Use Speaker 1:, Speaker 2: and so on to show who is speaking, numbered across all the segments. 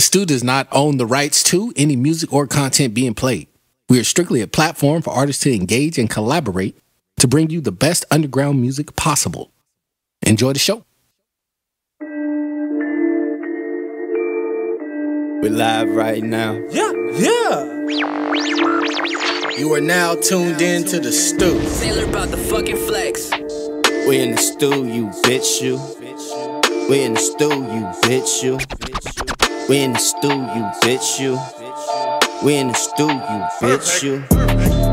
Speaker 1: The Stew does not own the rights to any music or content being played. We are strictly a platform for artists to engage and collaborate to bring you the best underground music possible. Enjoy the show.
Speaker 2: We're live right now.
Speaker 3: Yeah, yeah.
Speaker 1: You are now tuned in to the Stew.
Speaker 4: Sailor about the fucking flex.
Speaker 2: We in the stew, you bitch, you. We in the stew, you bitch, you. We in the stew, you bitch, you. We in the stew, you bitch, you.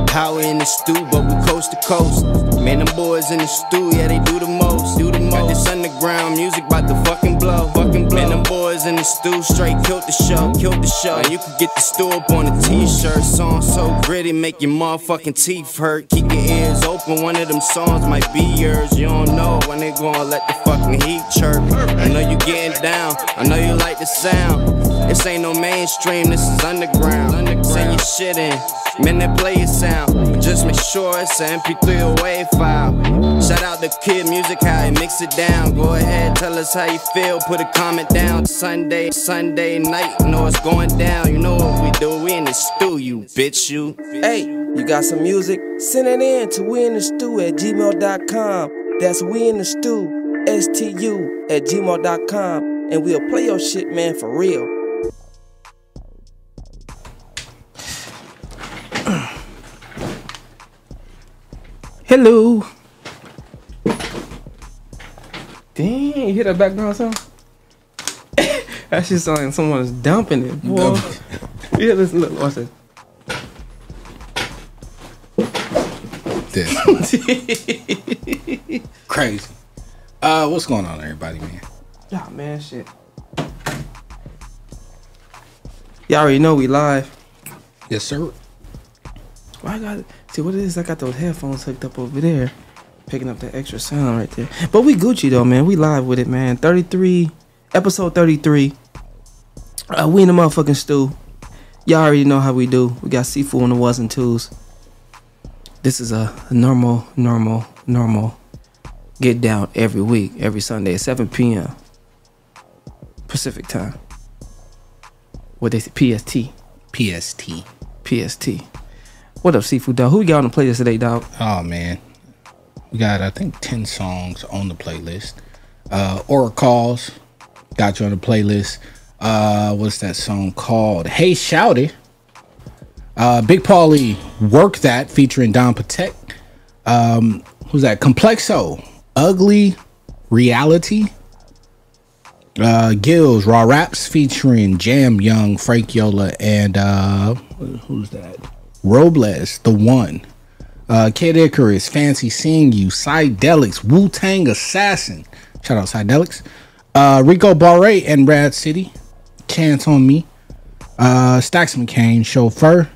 Speaker 2: Power in the stew, but we coast to coast. Man, them boys in the stew, yeah, they do the most. Do the most. Got this underground music about to fucking blow. Fucking blow. Man, them boys in the stew straight killed the show. Killed the show. And you can get the stew up on a t-shirt. Song so gritty, make your motherfucking teeth hurt. Keep your ears open, one of them songs might be yours. You don't know when they gonna let the fucking heat chirp. I know you getting down, I know you like the sound. This ain't no mainstream, this is underground. Send your shit in, man, that play your sound. But just make sure it's an MP3 or WAV file. Shout out to Kid Music, how he mix it down. Go ahead, tell us how you feel, put a comment down. Sunday, Sunday night, you know it's going down. You know what we do, we in the stew, you bitch, you.
Speaker 3: Hey, you got some music? Send it in to we in the stew at gmail.com. That's we in the stew, S T U, at gmail.com. And we'll play your shit, man, for real.
Speaker 5: Hello. Dang, you hear that background sound? That shit sound like someone's dumping it, boy. yeah, listen, look, watch this.
Speaker 1: This. Crazy. Uh, what's going on, everybody, man?
Speaker 5: Yeah, man, shit. Y'all already know we live.
Speaker 1: Yes, sir.
Speaker 5: Why I got see what it is? I got those headphones hooked up over there, picking up that extra sound right there. But we Gucci though, man. We live with it, man. Thirty three, episode thirty three. Uh, we in the motherfucking stew. Y'all already know how we do. We got Sifu on the ones and twos. This is a normal, normal, normal get down every week, every Sunday at 7 p.m. Pacific time. What they say, PST.
Speaker 1: PST.
Speaker 5: PST. What up, Sifu Dog? Who we got on the playlist today, dog?
Speaker 1: Oh man, we got I think ten songs on the playlist. Uh, Oracles got you on the playlist. Uh, what's that song called? Hey Shawty. Uh, Big Paulie work that featuring Don Patek. Um, who's that? Complexo, Ugly Reality. Uh, Gills Raw Raps featuring Jam Young, Frank Yola, and uh, who's that? Robles, the one. Uh, Kid Icarus, Fancy Seeing You, Psydelics, Wu Tang Assassin. Shout out Psydelics. Uh, Rico Barre and Raz City. Chance on Me. Uh, Stacks McCain, Chauffeur.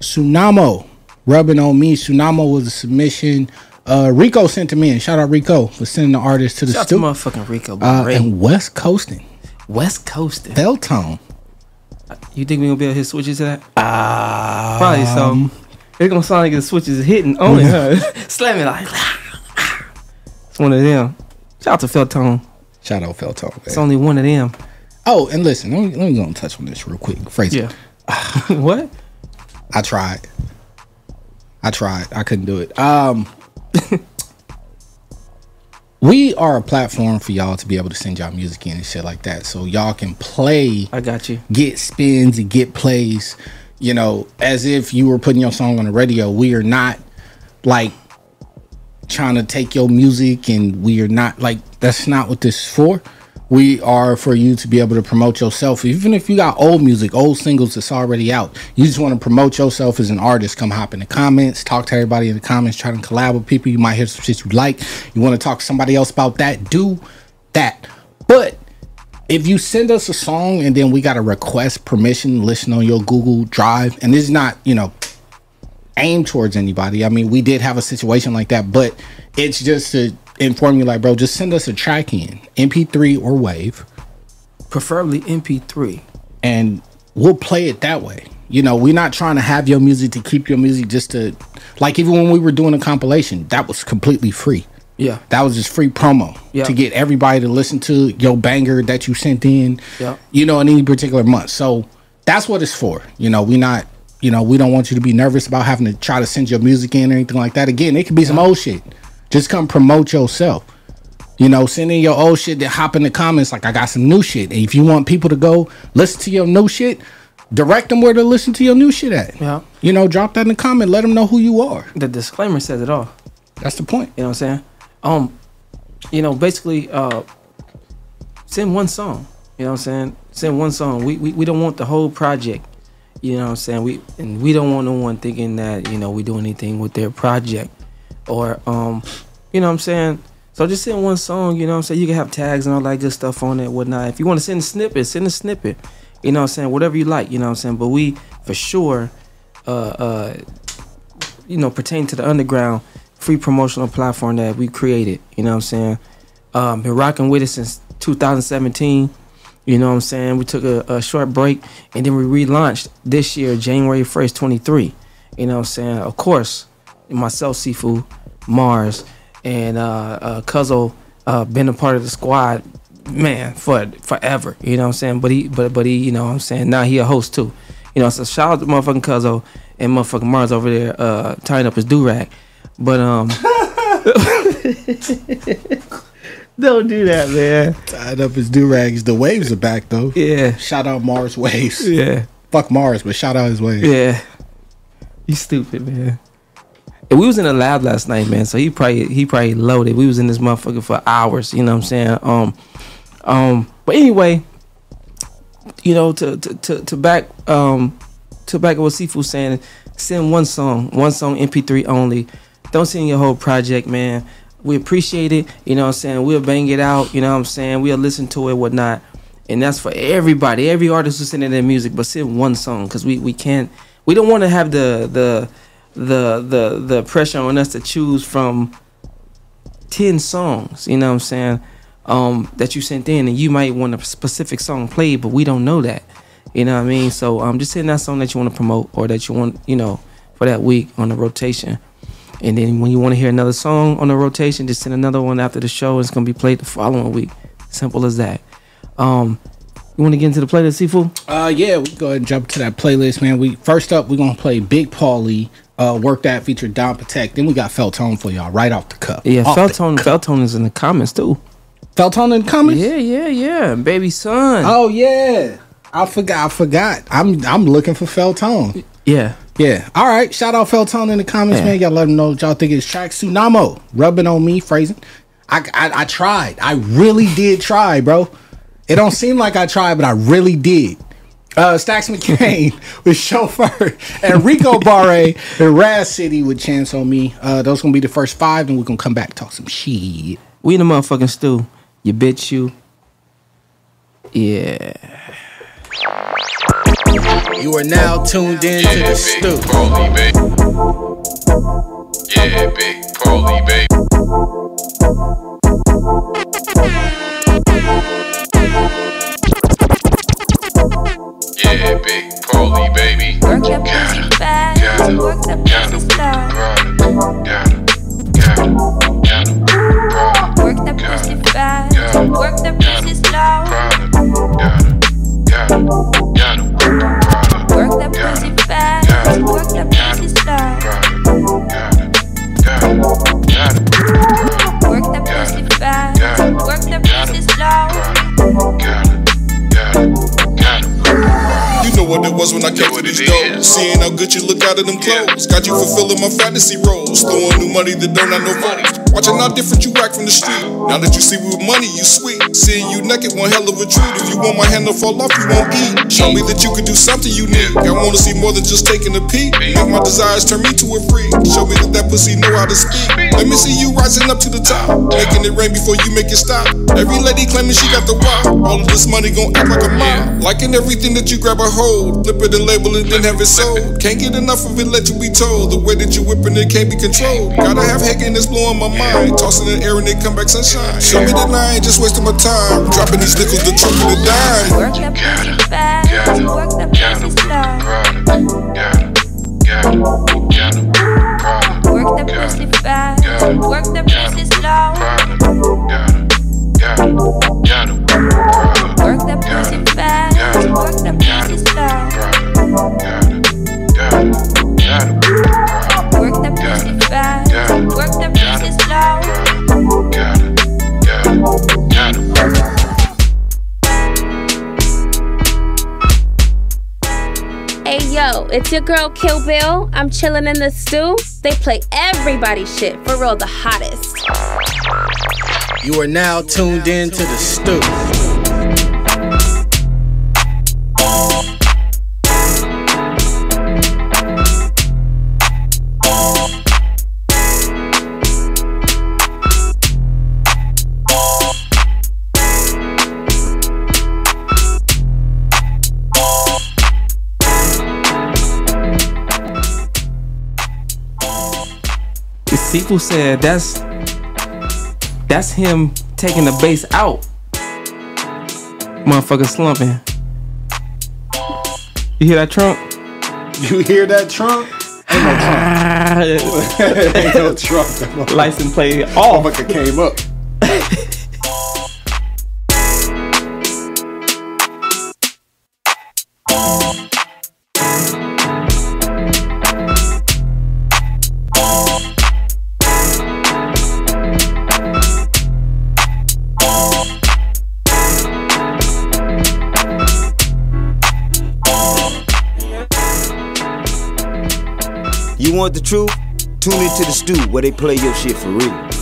Speaker 1: Tsunamo, Rubbing on Me. Tsunamo was a submission. Uh, Rico sent to me, and shout out Rico for sending the artist to the
Speaker 5: Shout out to
Speaker 1: studio.
Speaker 5: motherfucking Rico
Speaker 1: Uh, and West Coasting.
Speaker 5: West Coast.
Speaker 1: Feltone.
Speaker 5: You think we gonna be able to hit switches to that? Probably so. It's gonna sound like the switches is hitting on it, huh? Slamming like. it's one of them. Shout out to Feltone.
Speaker 1: Shout out Feltone.
Speaker 5: It's only one of them.
Speaker 1: Oh, and listen, let me, let me go and touch on this real quick. Phrase
Speaker 5: Yeah. what?
Speaker 1: I tried. I tried. I couldn't do it. Um We are a platform for y'all to be able to send y'all music in and shit like that. So y'all can play,
Speaker 5: I got you.
Speaker 1: get spins and get plays, you know, as if you were putting your song on the radio. We are not like trying to take your music and we are not like that's not what this is for. We are for you to be able to promote yourself. Even if you got old music, old singles that's already out, you just want to promote yourself as an artist. Come hop in the comments, talk to everybody in the comments, try to collab with people. You might hear some shit you like. You want to talk to somebody else about that, do that. But if you send us a song and then we got to request permission, listen on your Google Drive, and this is not, you know, aimed towards anybody. I mean, we did have a situation like that, but it's just to inform you, like, bro, just send us a track in MP3 or Wave,
Speaker 5: Preferably MP3.
Speaker 1: and we'll play it that way. You know, we're not trying to have your music to keep your music just to, like, even when we were doing a compilation, that was completely free.
Speaker 5: Yeah.
Speaker 1: That was just free promo
Speaker 5: Yeah.
Speaker 1: to get everybody to listen to your banger that you sent in.
Speaker 5: Yeah.
Speaker 1: You know, in any particular month. So that's what it's for. You know, we're not. You know, we don't want you to be nervous about having to try to send your music in or anything like that. Again, it could be some old shit. Just come promote yourself. You know, send in your old shit. Then hop in the comments like I got some new shit. And if you want people to go listen to your new shit, direct them where to listen to your new shit at.
Speaker 5: Yeah.
Speaker 1: You know, drop that in the comment. Let them know who you are.
Speaker 5: The disclaimer says it all.
Speaker 1: That's the point.
Speaker 5: You know what I'm saying? Um, you know, basically, uh, send one song. You know what I'm saying? Send one song. We, we we don't want the whole project. You know what I'm saying? We and we don't want no one thinking that you know we do anything with their project, or um, you know what I'm saying? So just send one song. You know what I'm saying? You can have tags and all that good stuff on it, whatnot. If you want to send a snippet, send a snippet. You know what I'm saying? Whatever you like. You know what I'm saying? But we for sure, uh, uh, you know, pertain to the underground free promotional platform that we created. You know what I'm saying? Um, been rocking with it since 2017. You know what I'm saying? We took a, a short break and then we relaunched this year, January 1st, 23. You know what I'm saying? Of course, myself, Sifu, Mars, and uh, uh, Cuzzo uh, been a part of the squad, man, for forever. You know what I'm saying? But he, but but he, you know what I'm saying? Now he a host too. You know, so shout out to motherfucking Cuzzo and motherfucking Mars over there uh, tying up his do rag. But um, don't do that, man.
Speaker 1: Tied up his do rags. The waves are back though.
Speaker 5: Yeah,
Speaker 1: Shout out Mars Waves.
Speaker 5: yeah.
Speaker 1: Fuck Mars, but shout out his waves.
Speaker 5: Yeah. You stupid, man. And we was in the lab last night, man. So he probably he probably loaded. We was in this motherfucker for hours, you know what I'm saying? Um um but anyway, you know, to to to, to back um to back what Sifu saying, send one song, one song MP3 only. Don't send your whole project, man. We appreciate it, you know what I'm saying? We'll bang it out, you know what I'm saying? We'll listen to it, whatnot. And that's for everybody, every artist who's sending their music, but send one song because we, we can't we don't want to have the the the the the pressure on us to choose from 10 songs you know what i'm saying um that you sent in and you might want a specific song played but we don't know that you know what i mean so um just send that song that you want to promote or that you want you know for that week on the rotation and then when you want to hear another song on the rotation just send another one after the show it's going to be played the following week simple as that um you want to get into the playlist Sifu?
Speaker 1: Uh, yeah, we go ahead and jump to that playlist, man. We first up, we're gonna play Big Paulie, uh, work that featured Don Patek. Then we got Feltone for y'all right off the cuff.
Speaker 5: yeah
Speaker 1: Off
Speaker 5: feltone feltone is in the comments too
Speaker 1: Feltone in the comments.
Speaker 5: Yeah, yeah, yeah. Baby son.
Speaker 1: Oh yeah, I forgot. I forgot. I'm I'm looking for Feltone.
Speaker 5: Yeah.
Speaker 1: Yeah. All right. Shout out Feltone in the comments,
Speaker 5: Yeah.
Speaker 1: man. Y'all let them know what y'all think his track. Tsunamo rubbing on me, phrasing. I, I I tried. I really did try, bro. It don't seem like I tried, but I really did. Uh, Stacks McCain with Chauffeur and Rico Barre and Raz City with Chance on Me. Uh, those gonna be the first five, and we're gonna come back talk some shit.
Speaker 5: We in the motherfucking stew. You bitch you. Yeah.
Speaker 1: You are now tuned in to the stew.
Speaker 6: Paulie, baby. Yeah, big Paulie, baby. Yeah, big Paulie, baby.
Speaker 7: Work your pussy fast,
Speaker 6: gotta,
Speaker 7: work the
Speaker 6: gotta,
Speaker 7: pussy slow.
Speaker 6: gotta, gotta, gotta, gotta, gotta,
Speaker 7: Work the pussy fast,
Speaker 6: gotta,
Speaker 7: work the
Speaker 6: gotta,
Speaker 7: pussy slow.
Speaker 6: gotta, gotta,
Speaker 8: good you look out of them clothes. Got you fulfilling my fantasy roles. Throwing new money that don't have no votes. Watching how different you act from the street. Now that you see with money, you sweet. Seeing you naked, one hell of a treat. If you want my hand to fall off, you won't eat. Show me that you can do something unique. I wanna see more than just taking a peek. Make my desires turn me to a freak. Show me that that pussy know how to speak. Let me see you rising up to the top. Making it rain before you make it stop. Every lady claiming she got the wow. All of this money gon' act like a mom. Liking everything that you grab a hold. Flip it and label it, then have it sold. Can't get enough of it, let you be told. The way that you whipping it can't be controlled. Gotta have Hagen that's blowing my mind. Tossing in the air and they come back sunshine. Show me that I ain't just wasting my time. Dropping these nickels, the truck and the dime.
Speaker 7: Work the pussy fast, work the pussy slow. Work the pussy fast, work the pieces low.
Speaker 9: Gotta, gotta, gotta, gotta work the product.
Speaker 7: Work the pussy
Speaker 10: it's your girl Kill Bill. I'm chilling in the stew. They play everybody's shit for real, the hottest.
Speaker 1: You are now tuned in to the stew.
Speaker 5: Sequel said that's that's him taking the bass out. Motherfucker slumping. You hear that trunk?
Speaker 1: You hear that trunk? Ain't no trunk. Ain't no trunk.
Speaker 5: License plate off.
Speaker 1: Motherfucker came up.
Speaker 11: Truth? Tune into the stew where they play your shit for real.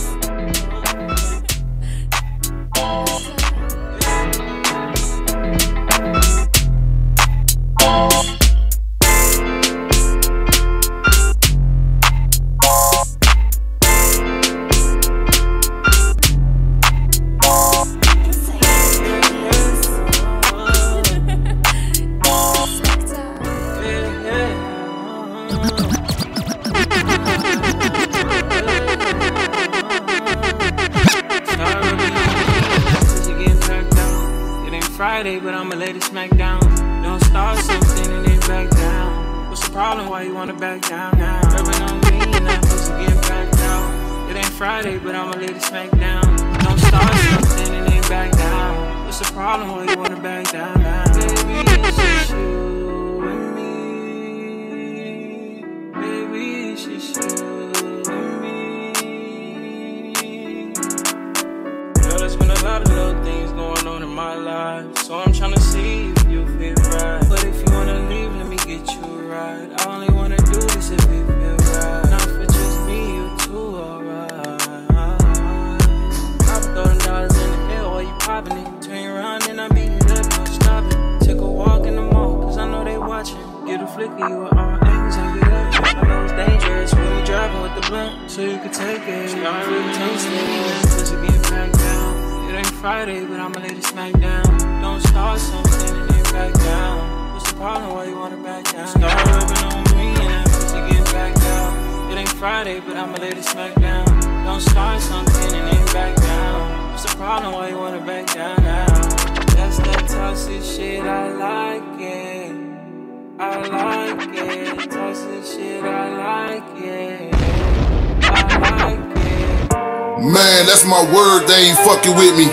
Speaker 12: The problem? Why you wanna back down now? Rubbing on me and I'm supposed to get back down. It ain't Friday, but I'ma let it smack down. Don't start something and then back down. What's the problem? Why you wanna back down now? Baby, it's just you Get flick you at all angles and get up. I know it's dangerous when you driving with the blunt, so you can take it. Tasted it, pussy get back down. It ain't Friday, but I'ma let it smack down. Don't start something and then back down. What's the problem? Why you wanna back down? Start rubbing on me and that pussy get back down. It ain't Friday, but I'ma let it smack down. Don't start something and then back down. What's the problem? Why you wanna back down now? That's that toxic shit, I like it. I like it. Toxic shit, I like it. I like it.
Speaker 13: Man, that's my word, they ain't fucking with me.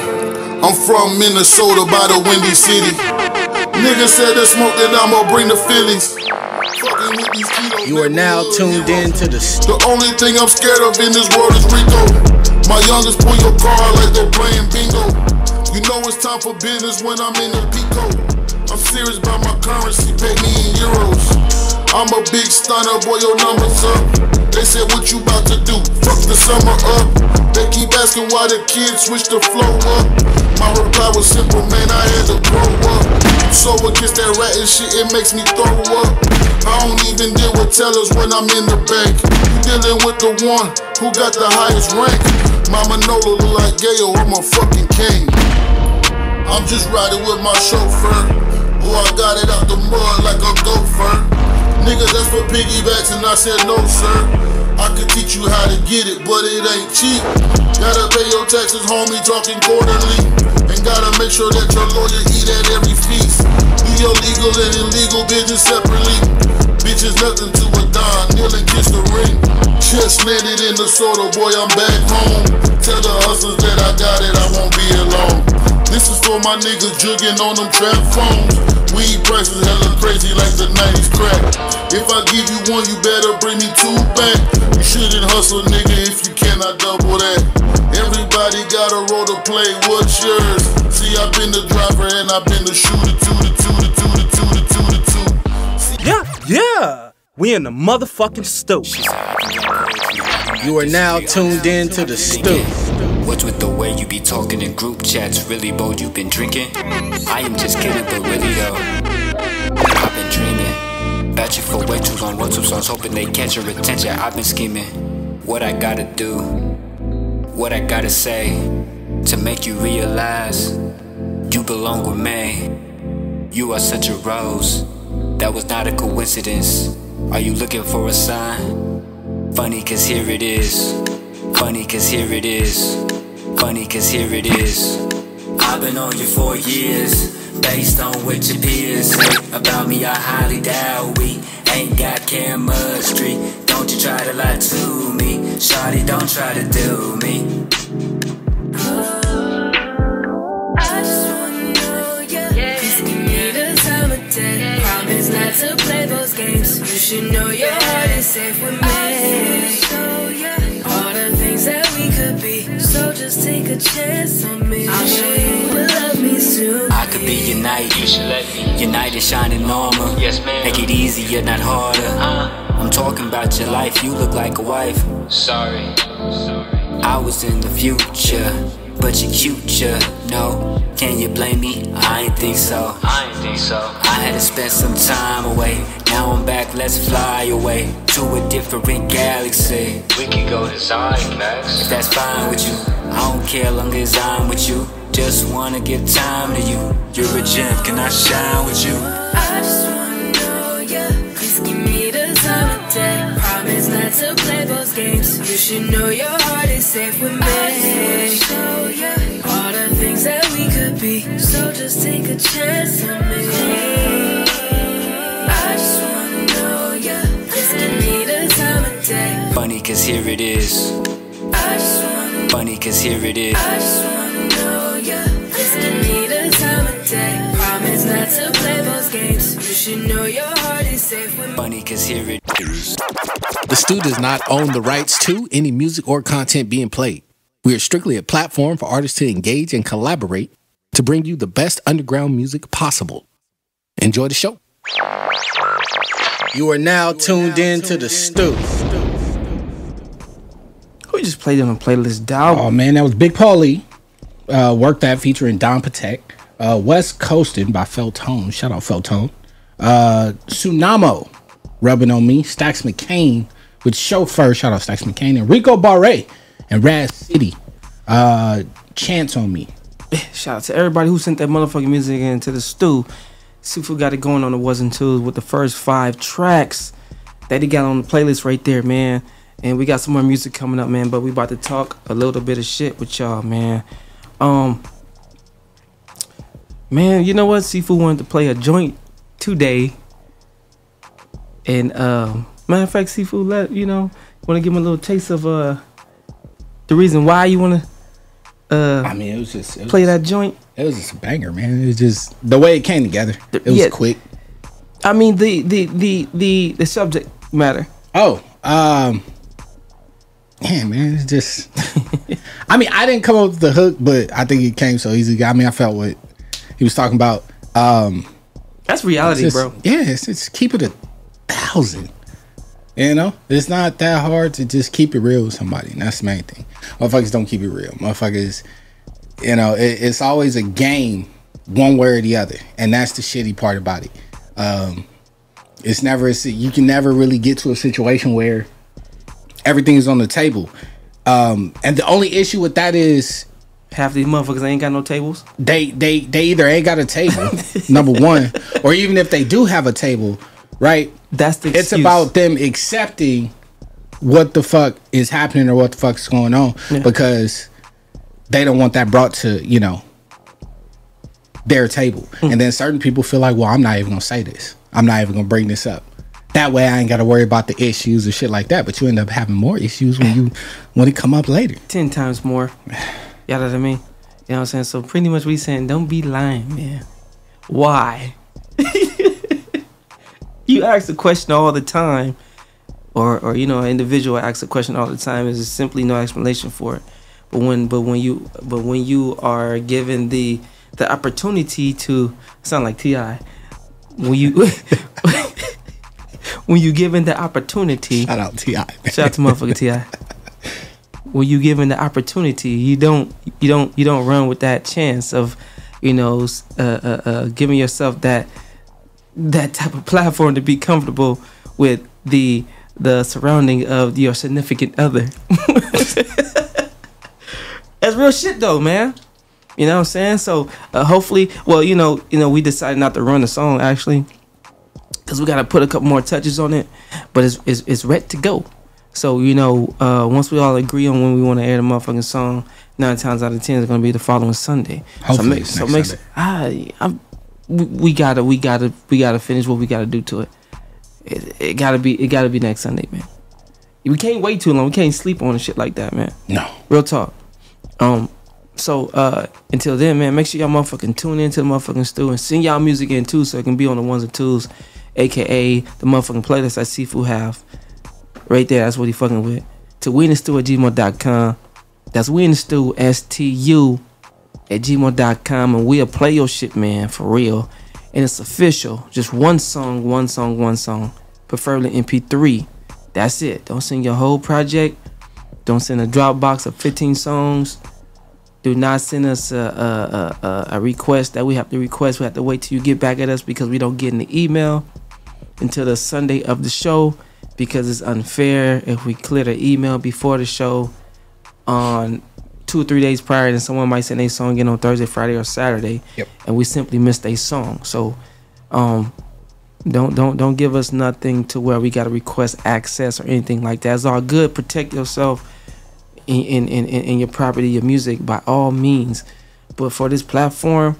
Speaker 13: I'm from Minnesota by the Windy City. Niggas said they smoke that I'ma bring the Phillies. Fucking with these kilos,
Speaker 1: You are now tuned in to the stew.
Speaker 13: The only thing I'm scared of in this world is Rico. My youngest pull your car like they're playing bingo. You know it's time for business when I'm in the Pico. I'm serious about my currency, pay me in euros. I'm a big stunner, boy, your numbers up. They said, what you about to do? Fuck the summer up. They keep asking why the kids switch the flow up. My reply was simple, man, I had to grow up. So against that rat and shit, it makes me throw up. I don't even deal with tellers when I'm in the bank. You dealing with the one who got the highest rank. My Manolo look like Gayo, I'm a fucking king. I'm just riding with my chauffeur. Oh, I got it out the mud like a gopher. Nigga, that's for piggybacks, and I said no, sir. I could teach you how to get it, but it ain't cheap. Gotta pay your taxes, homie, talking quarterly. And gotta make sure that your lawyer eat at every feast. Do your legal and illegal business separately. Bitches nothing to a dime, kneel and kiss the ring. Just landed in the soda, boy, I'm back home. Tell the hustlers that I got it, I won't be alone. This is for my niggas jugging on them trap phones. Weed prices hella crazy like the 90s crack. If I give you one, you better bring me two back. You shouldn't hustle, nigga, if you cannot double that. Everybody got a role to play, what's yours? See, I've been the driver and I've been the shooter, to the to the to the.
Speaker 14: Yeah, yeah. We in the motherfucking stew.
Speaker 1: You are now tuned in to the stew.
Speaker 15: What's with the way you be talking in group chats? Really bold, you been drinking? I am just kidding, but really though, I've been dreaming. About you for way too long. Wrote two songs, hoping they catch your attention. I've been scheming. What I gotta do, what I gotta say to make you realize you belong with me. You are such a rose. That was not a coincidence. Are you looking for a sign? Funny, cause here it is. Funny, cause here it is. Funny, cause here it is. I've been on you for years, based on what your peers say about me. I highly doubt we ain't got chemistry. Don't you try to lie to me, Shawty. Don't try to do me.
Speaker 16: I just wanna know ya. Please give me the time of day. Promise not to play those games. You should know your heart is safe with me. All the things that we could be. So just take a chance on me. I'll show you what love means to
Speaker 15: I could be your knight. You should let me. Your knight in shining armor. Yes, ma'am. Make it easier, not harder. Uh-huh. I'm talking about your life. You look like a wife. Sorry. Sorry. I was in the future, but you're cute, you know. Can you blame me? I ain't think so. I ain't think so. I had to spend some time away. Now I'm back, let's fly away to a different galaxy. We can go to Zymax. If that's fine with you, I don't care long as I'm with you. Just wanna give time to you. You're a gem, can I shine with you?
Speaker 16: To play those games. You should know your heart is safe with me. All the things that we could be. So just take a chance on me. I just wanna know ya. Please give me the time of day.
Speaker 15: Funny, cause here it is.
Speaker 16: I just wanna
Speaker 15: Funny, cause here it is.
Speaker 16: I just wanna know ya. Please give me the time of day. Promise not to play those games. You should know your
Speaker 15: Funny, cause here it is.
Speaker 1: The Stu does not own the rights to any music or content being played. We are strictly a platform for artists to engage and collaborate to bring you the best underground music possible. Enjoy the show. You are now tuned in to the Stew.
Speaker 5: Who just played it on a playlist, Dow.
Speaker 1: Oh man, that was Big Paulie. Uh, work that featuring Don Patek. Uh, West Coastin' by Feltone. Shout out Feltone. Uh, Tsunamo, rubbing on me. Stax McCain with Chauffeur. Shout out Stax McCain and Rico Barre and Raz City. Uh, Chance on me.
Speaker 5: Shout out to everybody who sent that motherfucking music into the stew. Sifu got it going on the was and twos with the first five tracks that he got on the playlist right there, man. And we got some more music coming up, man. But we about to talk a little bit of shit with y'all, man. Um, man, you know what? Sifu wanted to play a joint today, and um, matter of fact, Sifu let you know want to give him a little taste of uh the reason why you want to uh
Speaker 1: I mean, it was just it was
Speaker 5: play that joint.
Speaker 1: It was just a banger, man. It was just the way it came together. It was
Speaker 5: Yeah.
Speaker 1: quick.
Speaker 5: I mean the the the the the subject matter.
Speaker 1: Oh, um, yeah, man, it's just. I mean, I didn't come up with the hook, but I think it came so easy. I mean, I felt what he was talking about. Um,
Speaker 5: That's reality,
Speaker 1: just-
Speaker 5: bro.
Speaker 1: Yeah, it's just keep it a thousand. You know, it's not that hard to just keep it real with somebody. And that's the main thing. Motherfuckers don't keep it real. Motherfuckers, you know, it, it's always a game, one way or the other, and that's the shitty part about it. Um, it's never a, you can never really get to a situation where everything is on the table. Um, and the only issue with that is
Speaker 5: half these motherfuckers ain't got no tables.
Speaker 1: They they they either ain't got a table, number one, or even if they do have a table, right?
Speaker 5: That's the
Speaker 1: It's about them accepting what the fuck is happening or what the fuck's going on because they don't want that brought to you know their table.
Speaker 5: Hmm.
Speaker 1: And then certain people feel like, well, I'm not even gonna say this. I'm not even gonna bring this up. That way, I ain't gotta worry about the issues or shit like that. But you end up having more issues when you when it come up later.
Speaker 5: Ten times more. You know what I mean? You know what I'm saying? So pretty much we saying don't be lying, man. Why? you ask the question all the time, or or you know, an individual asks a question all the time. Is simply no explanation for it. But when but when you but when you are given the the opportunity to sound like Ti, when you when you given the opportunity,
Speaker 1: shout out Ti,
Speaker 5: shout out to motherfucker Ti. When you given the opportunity, you don't you don't you don't run with that chance of, you know, uh, uh, uh, giving yourself that that type of platform to be comfortable with the the surrounding of your significant other. That's real shit though, man. You know what I'm saying? So uh, hopefully, well, you know, you know, we decided not to run the song actually, because we got to put a couple more touches on it, but it's it's, it's ready to go. So you know, uh, once we all agree on when we want to air the motherfucking song, nine times out of ten it's gonna be the following Sunday.
Speaker 1: Hopefully
Speaker 5: so make, so make
Speaker 1: Sunday.
Speaker 5: I, I'm, we, gotta we gotta we gotta finish what we gotta do to it. It, it gotta be it gotta be next Sunday, man. We can't wait too long. We can't sleep on and shit like that, man.
Speaker 1: No.
Speaker 5: Real talk. Um, so uh until then, man, make sure y'all motherfucking tune into the motherfucking stew and send y'all music in too so it can be on the ones and twos, aka the motherfucking playlist that Sifu have. Right there, that's what he fucking with. To the at gmail.com. That's we in the stew, S T U at gmail.com and we'll play your shit, man, for real. And it's official. Just one song, one song, one song. Preferably MP3. That's it. Don't send your whole project. Don't send a Dropbox of 15 songs. Do not send us a, a, a, a request that we have to request. We have to wait till you get back at us because we don't get in the email until the Sunday of the show because it's unfair if we clear the email before the show on two or three days prior and someone might send a song in on Thursday, Friday, or Saturday,
Speaker 1: Yep.
Speaker 5: and we simply missed a song. So, um, don't don't don't give us nothing to where we got to request access or anything like that. It's all good. Protect yourself in in, in in your property, your music by all means. But for this platform,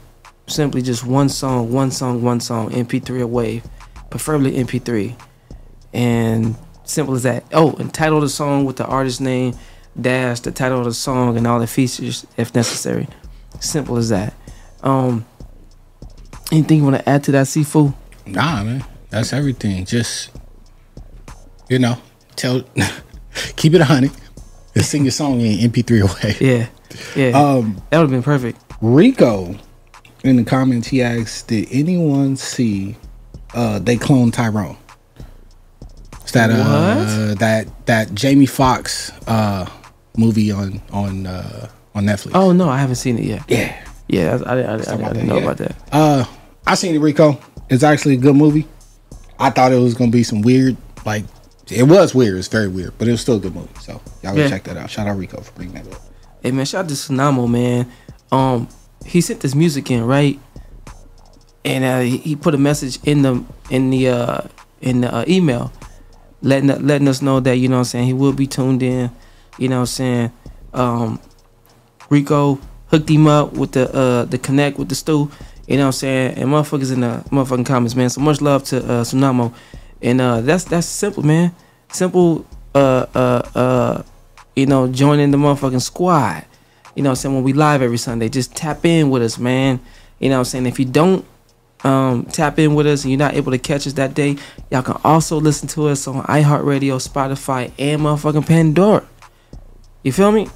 Speaker 5: simply just one song, one song, one song, MP3 or wave, preferably MP3, and simple as that. Oh, and title the song with the artist name, dash the title of the song and all the features if necessary. Simple as that. Um, anything you want to add to that, Sifu?
Speaker 1: Nah, man, that's everything. Just you know, tell, keep it a hundred, and sing your song in MP3 away.
Speaker 5: Yeah, yeah.
Speaker 1: Um,
Speaker 5: that would have been perfect.
Speaker 1: Rico in the comments he asked, "Did anyone see uh they clone Tyrone?" It's that uh that that Jamie Foxx uh movie on on uh on Netflix.
Speaker 5: Oh no, I haven't seen it yet.
Speaker 1: Yeah,
Speaker 5: yeah. I, I, I, I, I didn't know
Speaker 1: yeah.
Speaker 5: about that.
Speaker 1: Uh, I seen it, Rico. It's actually a good movie. I thought it was gonna be some weird, like it was weird. It's very weird, but it was still a good movie. So y'all go
Speaker 5: Yeah.
Speaker 1: check that out. Shout out Rico for bringing that up.
Speaker 5: Hey man, shout out to Tsunamo man. Um, he sent this music in right, and uh, he, he put a message in the in the uh in the uh, email, letting letting us know that you know what I'm saying he will be tuned in. You know what I'm saying. Um, Rico hooked him up with the uh the connect with the stew. You know what I'm saying. And motherfuckers in the motherfucking comments, man. So much love to uh, Tsunamo, and uh that's that's simple, man. Simple. Uh uh uh you know, joining the motherfucking squad. You know what I'm saying? When we live every Sunday, just tap in with us, man. You know what I'm saying? If you don't um, tap in with us and you're not able to catch us that day, y'all can also listen to us on iHeartRadio, Spotify, and motherfucking Pandora. You feel me?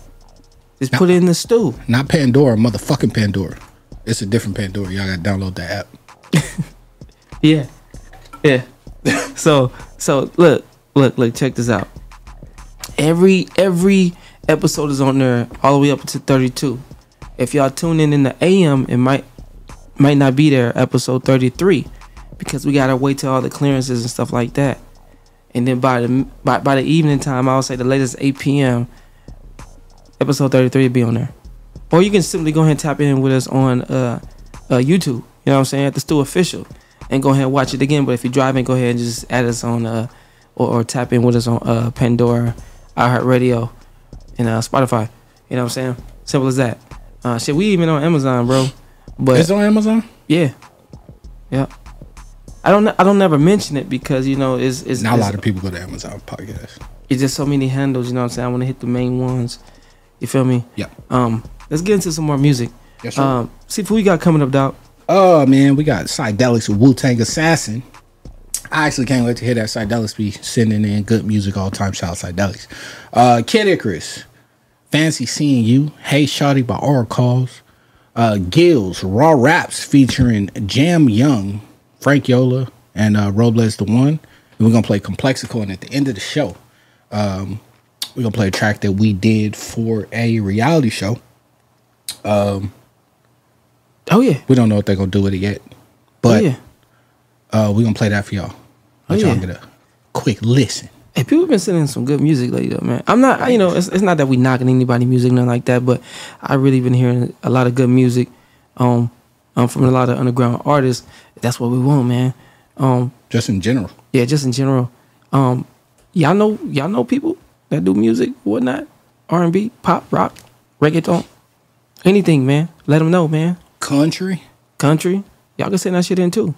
Speaker 5: Just put it in the stew.
Speaker 1: Not Pandora, motherfucking Pandora. It's a different Pandora. Y'all gotta download that app.
Speaker 5: Yeah. Yeah. so so look, look, look, check this out. Every every episode is on there all the way up to 32. If y'all tune in in the AM, it might might not be there episode 33 because we gotta wait till all the clearances and stuff like that. And then by the by, by the evening time, I'll say the latest 8 p.m. episode 33 will be on there. Or you can simply go ahead and tap in with us on uh, uh YouTube. You know what I'm saying? At the Official. And go ahead and watch it again. But if you're driving, go ahead and just add us on uh or, or tap in with us on uh, Pandora, iHeartRadio, and uh, Spotify. You know what I'm saying? Simple as that. Uh, shit, we even on Amazon, bro. But
Speaker 1: It's on Amazon.
Speaker 5: yeah, yeah. I don't. I don't never mention it because you know it's it's,
Speaker 1: Not a lot of people go to Amazon podcast.
Speaker 5: it's just so many handles. You know what I'm saying? I want to hit the main ones. You feel me?
Speaker 1: Yeah.
Speaker 5: Um, let's get into some more music.
Speaker 1: Yes, sir.
Speaker 5: Um, see who we got coming up, dog.
Speaker 1: Oh man, we got Psydelics with Wu Tang Assassin. I actually can't wait to hear that Psydelics be sending in good music all the time. Shout out Psydelics. Uh, Kid Icarus, Fancy Seeing You, Hey Shawty by Oracles. Uh, Gills, Raw Raps featuring Jam Young, Frank Yola, and uh, Robles the One. And we're gonna play Complexico, and at the end of the show, um, we're gonna play a track that we did for a reality show. Um,
Speaker 5: oh yeah,
Speaker 1: we don't know what they're gonna do with it yet, but
Speaker 5: oh, yeah.
Speaker 1: uh, we're gonna play that for y'all. Let
Speaker 5: Oh,
Speaker 1: y'all
Speaker 5: yeah.
Speaker 1: get a quick listen.
Speaker 5: Hey, people been sending some good music lately, though, man. I'm not, you know, it's, it's not that we knocking anybody music, nothing like that, but I really been hearing a lot of good music, um, um, from a lot of underground artists. That's what we want, man. Um,
Speaker 1: just in general.
Speaker 5: Yeah, just in general. Um, y'all know, y'all know people that do music, whatnot, R and B, pop, rock, reggaeton, anything, man. Let them know, man.
Speaker 1: Country,
Speaker 5: country. Y'all can send that shit in too.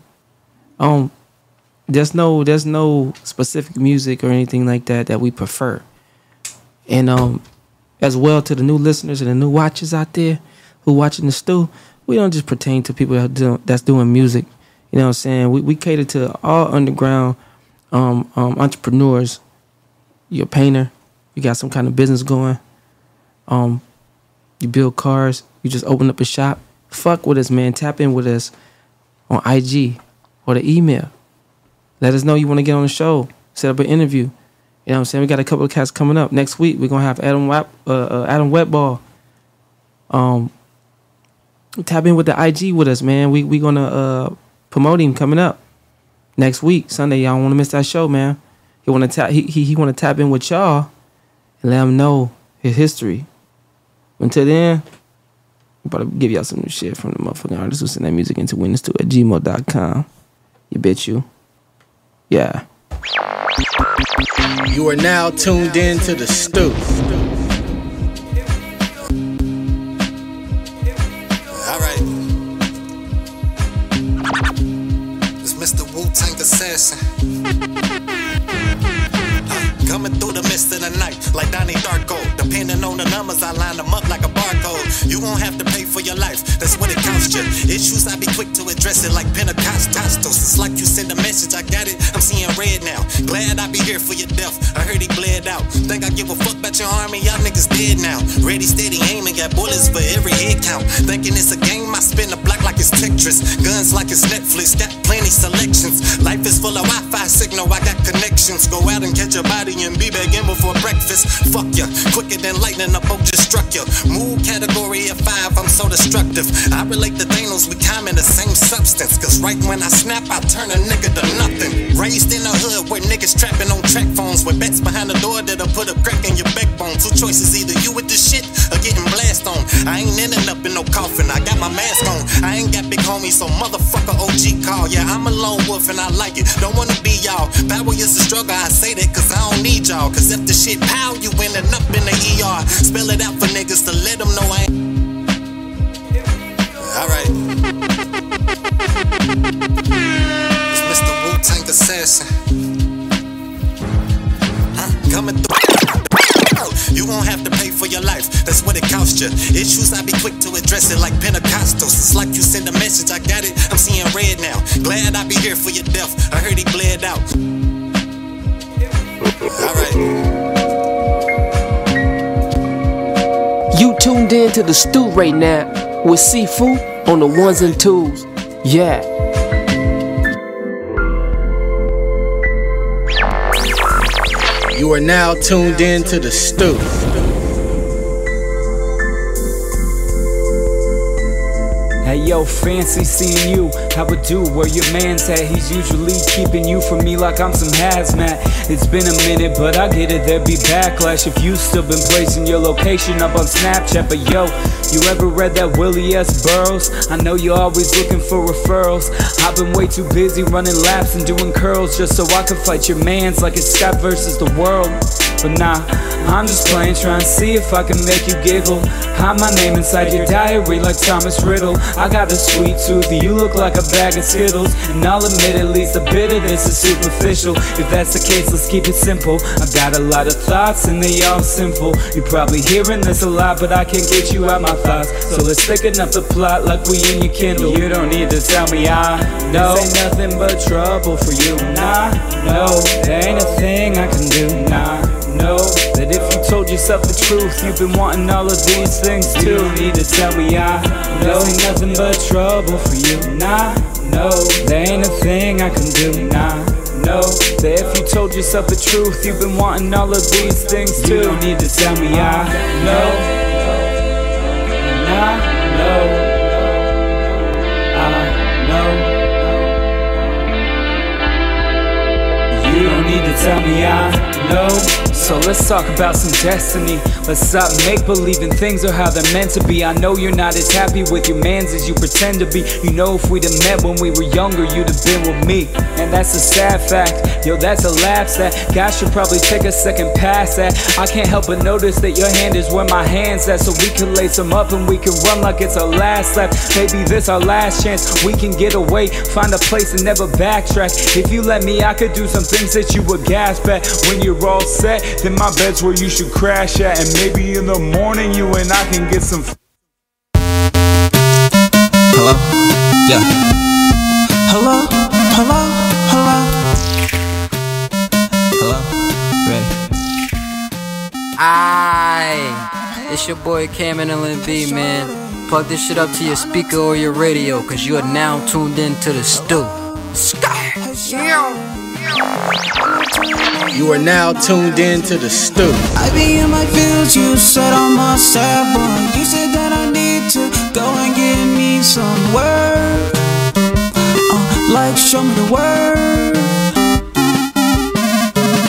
Speaker 5: Um, there's no there's no specific music or anything like that that we prefer. And um, as well to the new listeners and the new watchers out there who watching the stew, we don't just pertain to people that do, that's doing music. You know what I'm saying? We we cater to all underground um, um, entrepreneurs. You're a painter, you got some kind of business going. Um, you build cars, you just open up a shop. Fuck with us, man. Tap in with us on IG or the email. Let us know you want to get on the show. Set up an interview. You know what I'm saying? We got a couple of cats coming up next week. We're gonna have Adam Wap, uh, uh, Adam Wetball. Um, tap in with the IG with us, man. We we gonna uh promote him coming up next week Sunday. Y'all want to miss that show, man? He want to tap he he, he want to tap in with y'all and let him know his history. Until then, I'm about to give y'all some new shit from the motherfucking artists who send that music into witness to at gmail.com. You bet you. Yeah.
Speaker 1: You are now tuned in to the stoop.
Speaker 17: All right. It's Mr. Wu Tang Assassin. Uh, Coming through the mist of the night like Donnie Darko. Depending on the numbers, I line them up like a barcode. You won't have to pay for your life, that's when it costs you. Issues, I be quick to address it like Pentecostals. It's like you send a message, I got it, I'm seeing red now. Glad I be here for your death, I heard he bled out. Think I give a fuck about your army, y'all niggas dead now. Ready, steady, aiming, got bullets for every head count. Thinking it's a game, I spin the block like it's Tetris. Guns like it's Netflix, got plenty selections. Life is full of Wi-Fi signal, I got connections. Go out and catch a body and be back in before breakfast. Fuck ya, quicker than lightning, a boat just struck ya. Move category of five, I'm so destructive. I relate to Thanos, we common the same substance. Cause right when I snap, I turn a nigga to nothing. Raised in a hood where niggas trapping on track phones with bets behind the door that'll put a crack in your backbone. Two choices, either you with the shit or getting blast on. I ain't ending up in no coffin, I got my mask on. I ain't got big homies, so motherfucker OG call. Yeah, I'm a lone wolf and I like it. Don't wanna be y'all. Power is a struggle, I say that cause I don't need y'all. Cause if the shit pow, you ending up in the ER. Spell it out for niggas to let them know I ain't. Assassin. Huh? Coming through. You won't have to pay for your life, that's what it costs you. Issues, I be quick to address it like Pentecostals. It's like you send a message, I got it, I'm seeing red now. Glad I be here for your death, I heard he bled out. Alright.
Speaker 3: You tuned in to the stew right now with Sifu on the ones and twos. Yeah.
Speaker 1: You are now tuned in to the stew.
Speaker 18: Hey yo, fancy seeing you. How it do? Where your man's at? He's usually keeping you from me like I'm some hazmat. It's been a minute, but I get it. There'd be backlash if you still been placing your location up on Snapchat. But yo, you ever read that Willie S. Burroughs? I know you're always looking for referrals. I've been way too busy running laps and doing curls just so I can fight your mans like it's Scott versus the world. But nah, I'm just playing, trying to see if I can make you giggle. Hide my name inside your diary like Thomas Riddle. I got a sweet tooth, you look like a bag of Skittles. And I'll admit at least a bit of this is superficial. If that's the case, let's keep it simple. I got a lot of thoughts and they all simple. You're probably hearing this a lot, but I can't get you out my thoughts. So let's thicken up the plot like we in your Kindle. You don't need to tell me I know. This ain't nothing but trouble for you. Nah, no, there ain't a thing I can do. Nah know that if you told yourself the truth, you've been wanting all of these things too. You don't need to tell me I know ain't nothing but trouble for you. Nah, no, there ain't a thing I can do. Nah. No, that if you told yourself the truth, you've been wanting all of these things too. You don't need to tell me I know. Nah, no, I know. You don't need to tell me I know. So let's talk about some destiny. Let's stop make believing things are how they're meant to be. I know you're not as happy with your mans as you pretend to be. You know, if we'd have met when we were younger, you'd have been with me. And that's a sad fact. Yo, that's a lapse that guys should probably take a second pass at. I can't help but notice that your hand is where my hand's at. So we can lace them up and we can run like it's our last lap. Maybe this our last chance. We can get away, find a place and never backtrack. If you let me, I could do some things that you would gasp at. When you're all set, then my bed's where you should crash at. And maybe in the morning, you and I can get some.
Speaker 19: Hello? Yeah. Hello? Hello? Hello? Hello? Ready?
Speaker 20: Aye, it's your boy Cameron LNB, man. Plug this shit up to your speaker or your radio, cause you are now tuned in to the stew. Sky.
Speaker 1: You are now tuned in to the stew.
Speaker 19: I be in my fields, you said I'm a sad boy. You said that I need to go and get me some work. Uh, like, show me the word.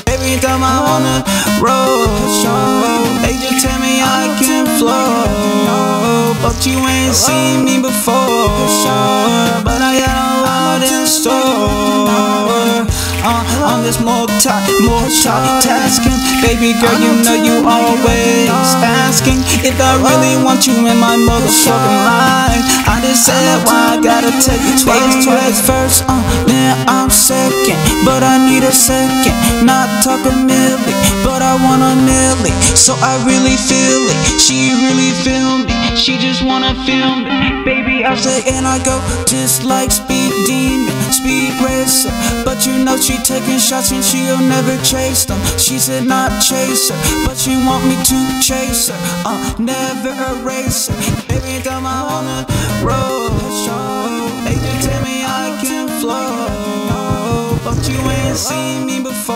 Speaker 19: Every time I'm on the road, they just tell me I can flow. But you ain't seen me before. But I got a lot in store. Uh, on this multi, multitasking. Baby girl, you know you always asking If I really want you in my motherfucking life. I just said why I gotta take you twice Twice first, uh, then I'm second But I need a second, not talking milli But I want a milli, so I really feel it. She really feel me, she just wanna feel me. Baby, I say and I go just like Speed Demon, Speed But you know she taking shots and she'll never chase them. She said not chase her, but she want me to chase her. Uh, never erase her. Every time I'm on the road, they just tell me I can flow, but you ain't seen me before.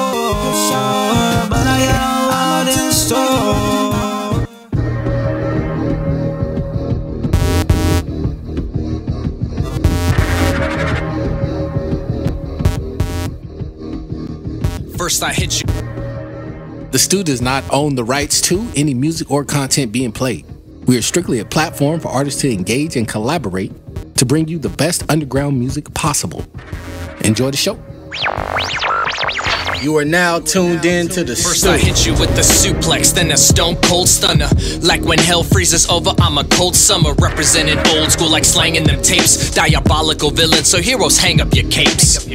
Speaker 19: But I got a lot in store.
Speaker 21: First, I hit you.
Speaker 1: The Stew does not own the rights to any music or content being played. We are strictly a platform for artists to engage and collaborate to bring you the best underground music possible. Enjoy the show. You are now tuned in to the
Speaker 21: First. I hit you with the suplex, then a stone cold stunner. Like when hell freezes over, I'm a cold summer. Representing old school like slanging them tapes. Diabolical villain, so heroes hang up your capes.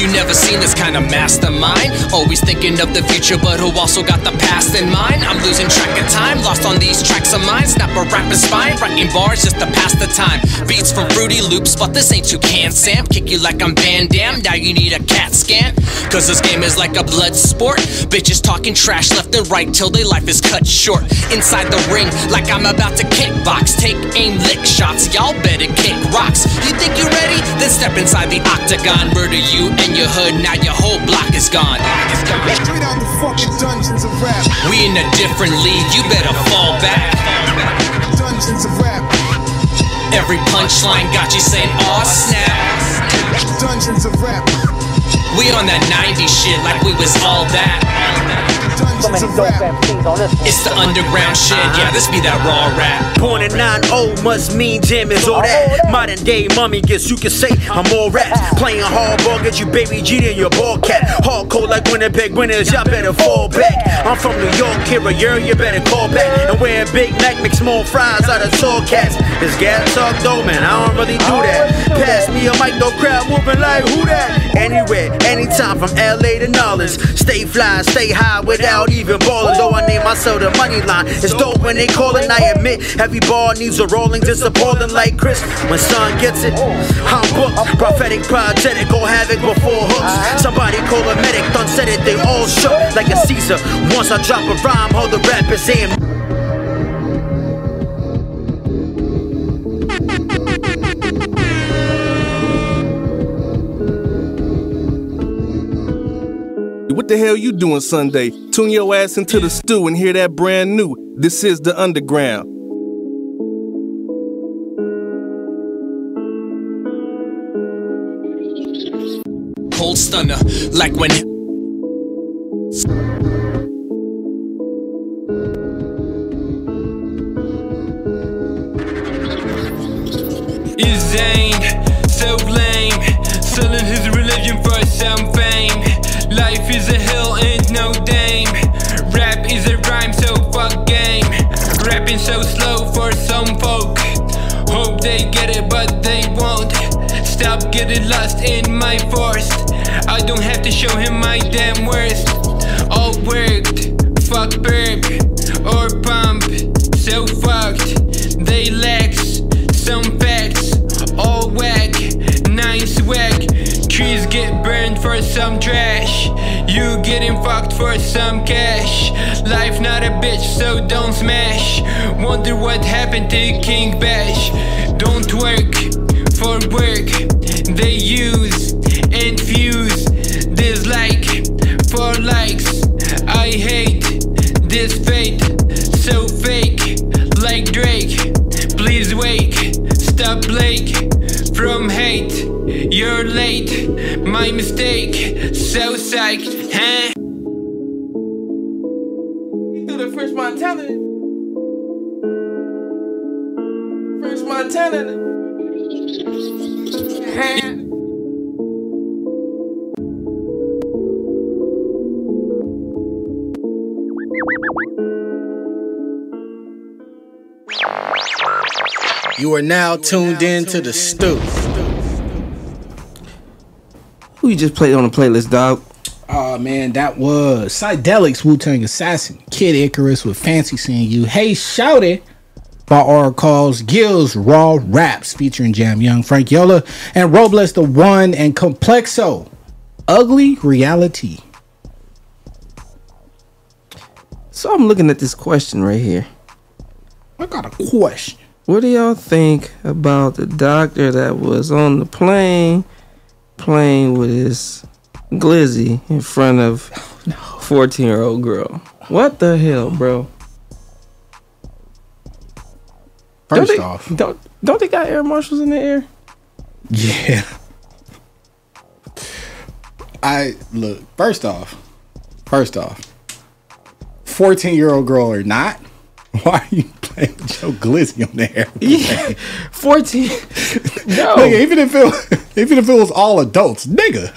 Speaker 21: You never seen this kind of mastermind. Always thinking of the future, but who also got the past in mind? I'm losing track of time, lost on these tracks of mine. Snap a rapper's spine, writing bars just to pass the time. Beats from Fruity Loops, but this ain't Toucan Sam. Kick you like I'm Van Damme, now you need a CAT scan. Cause this game is like a blood sport. Bitches talking trash left and right till their life is cut short. Inside the ring, like I'm about to kickbox. Take aim, lick shots, y'all better kick rocks. You think you're ready? Then step inside the octagon. Murder you and your hood, now your whole block is gone.
Speaker 22: Straight out the fucking dungeons of rap.
Speaker 21: We in a different league, you better fall back.
Speaker 22: Dungeons of rap.
Speaker 21: Every punchline got you saying, aw snap.
Speaker 22: Dungeons of rap.
Speaker 21: We on that 90s shit like we was all that. It's the underground shit, yeah, this be that raw rap.
Speaker 23: Born in 9 must mean jam is all that. Modern day mummy guess you can say I'm all rap. Playing hardball, get you baby G in your ball cap. Hardcore like Winnipeg winners, y'all better fall back. I'm from New York, here, a year, you better call back. And wear a Big Mac, mix small fries out of tall cats. This gas talk though, man, I don't really do that. Pass me a mic, no crowd moving like who that? Anywhere, anytime from LA to Nolens. Stay fly, stay high without even balling. Though I name myself the money line. It's dope when they call it, I admit. Every ball needs a rolling, disappointing like Chris. When son gets it, I'm booked. Prophetic, project, go havoc before hooks. Somebody call a medic, done said it, they all shook like a Caesar. Once I drop a rhyme, all the rappers in.
Speaker 14: What the hell you doing Sunday? Tune your ass into the stew and hear that brand new. This is the underground.
Speaker 21: Cold stunner, like when.
Speaker 12: Is Zane so lame? Selling his religion for some no dame. Rap is a rhyme, so fuck game. Rapping so slow for some folk. Hope they get it, but they won't. Stop getting lost in my forest. I don't have to show him my damn worst. All worked, fuck burp or pump. So fucked, they lax some facts. All whack, nine swag. Trees get burned for some trash. You getting fucked for some cash. Life not a bitch, so don't smash. Wonder what happened to King Bash. Don't work for work. They use and fuse dislike for likes. I hate this fate, so fake like Drake. Please wake, stop Blake from hate. You're late, my mistake. So psyched, huh?
Speaker 5: through the French Montana. French Montana. Huh?
Speaker 1: You are now tuned in to the stoop.
Speaker 5: Who you just played on the playlist, dog?
Speaker 1: Oh man, that was Psydelics Wu Tang Assassin, Kid Icarus with Fancy Seeing You. Hey Shawty by R Calls, Gills Raw Raps featuring Jam Young, Frank Yola, and Robles the One and Complexo. Ugly Reality.
Speaker 5: So I'm looking at this question right here.
Speaker 1: I got a question.
Speaker 5: What do y'all think about the doctor that was on the plane playing with his glizzy in front of 14 year old girl? What the hell, bro?
Speaker 1: First
Speaker 5: don't they,
Speaker 1: off,
Speaker 5: don't, don't they got air marshals in the air?
Speaker 1: Yeah. I look, first off, first off, 14 year old girl or not, why are you playing with Joe Glizzy on the air?
Speaker 5: Yeah, 14. No.
Speaker 1: Nigga, even if it even if it was all adults, nigga.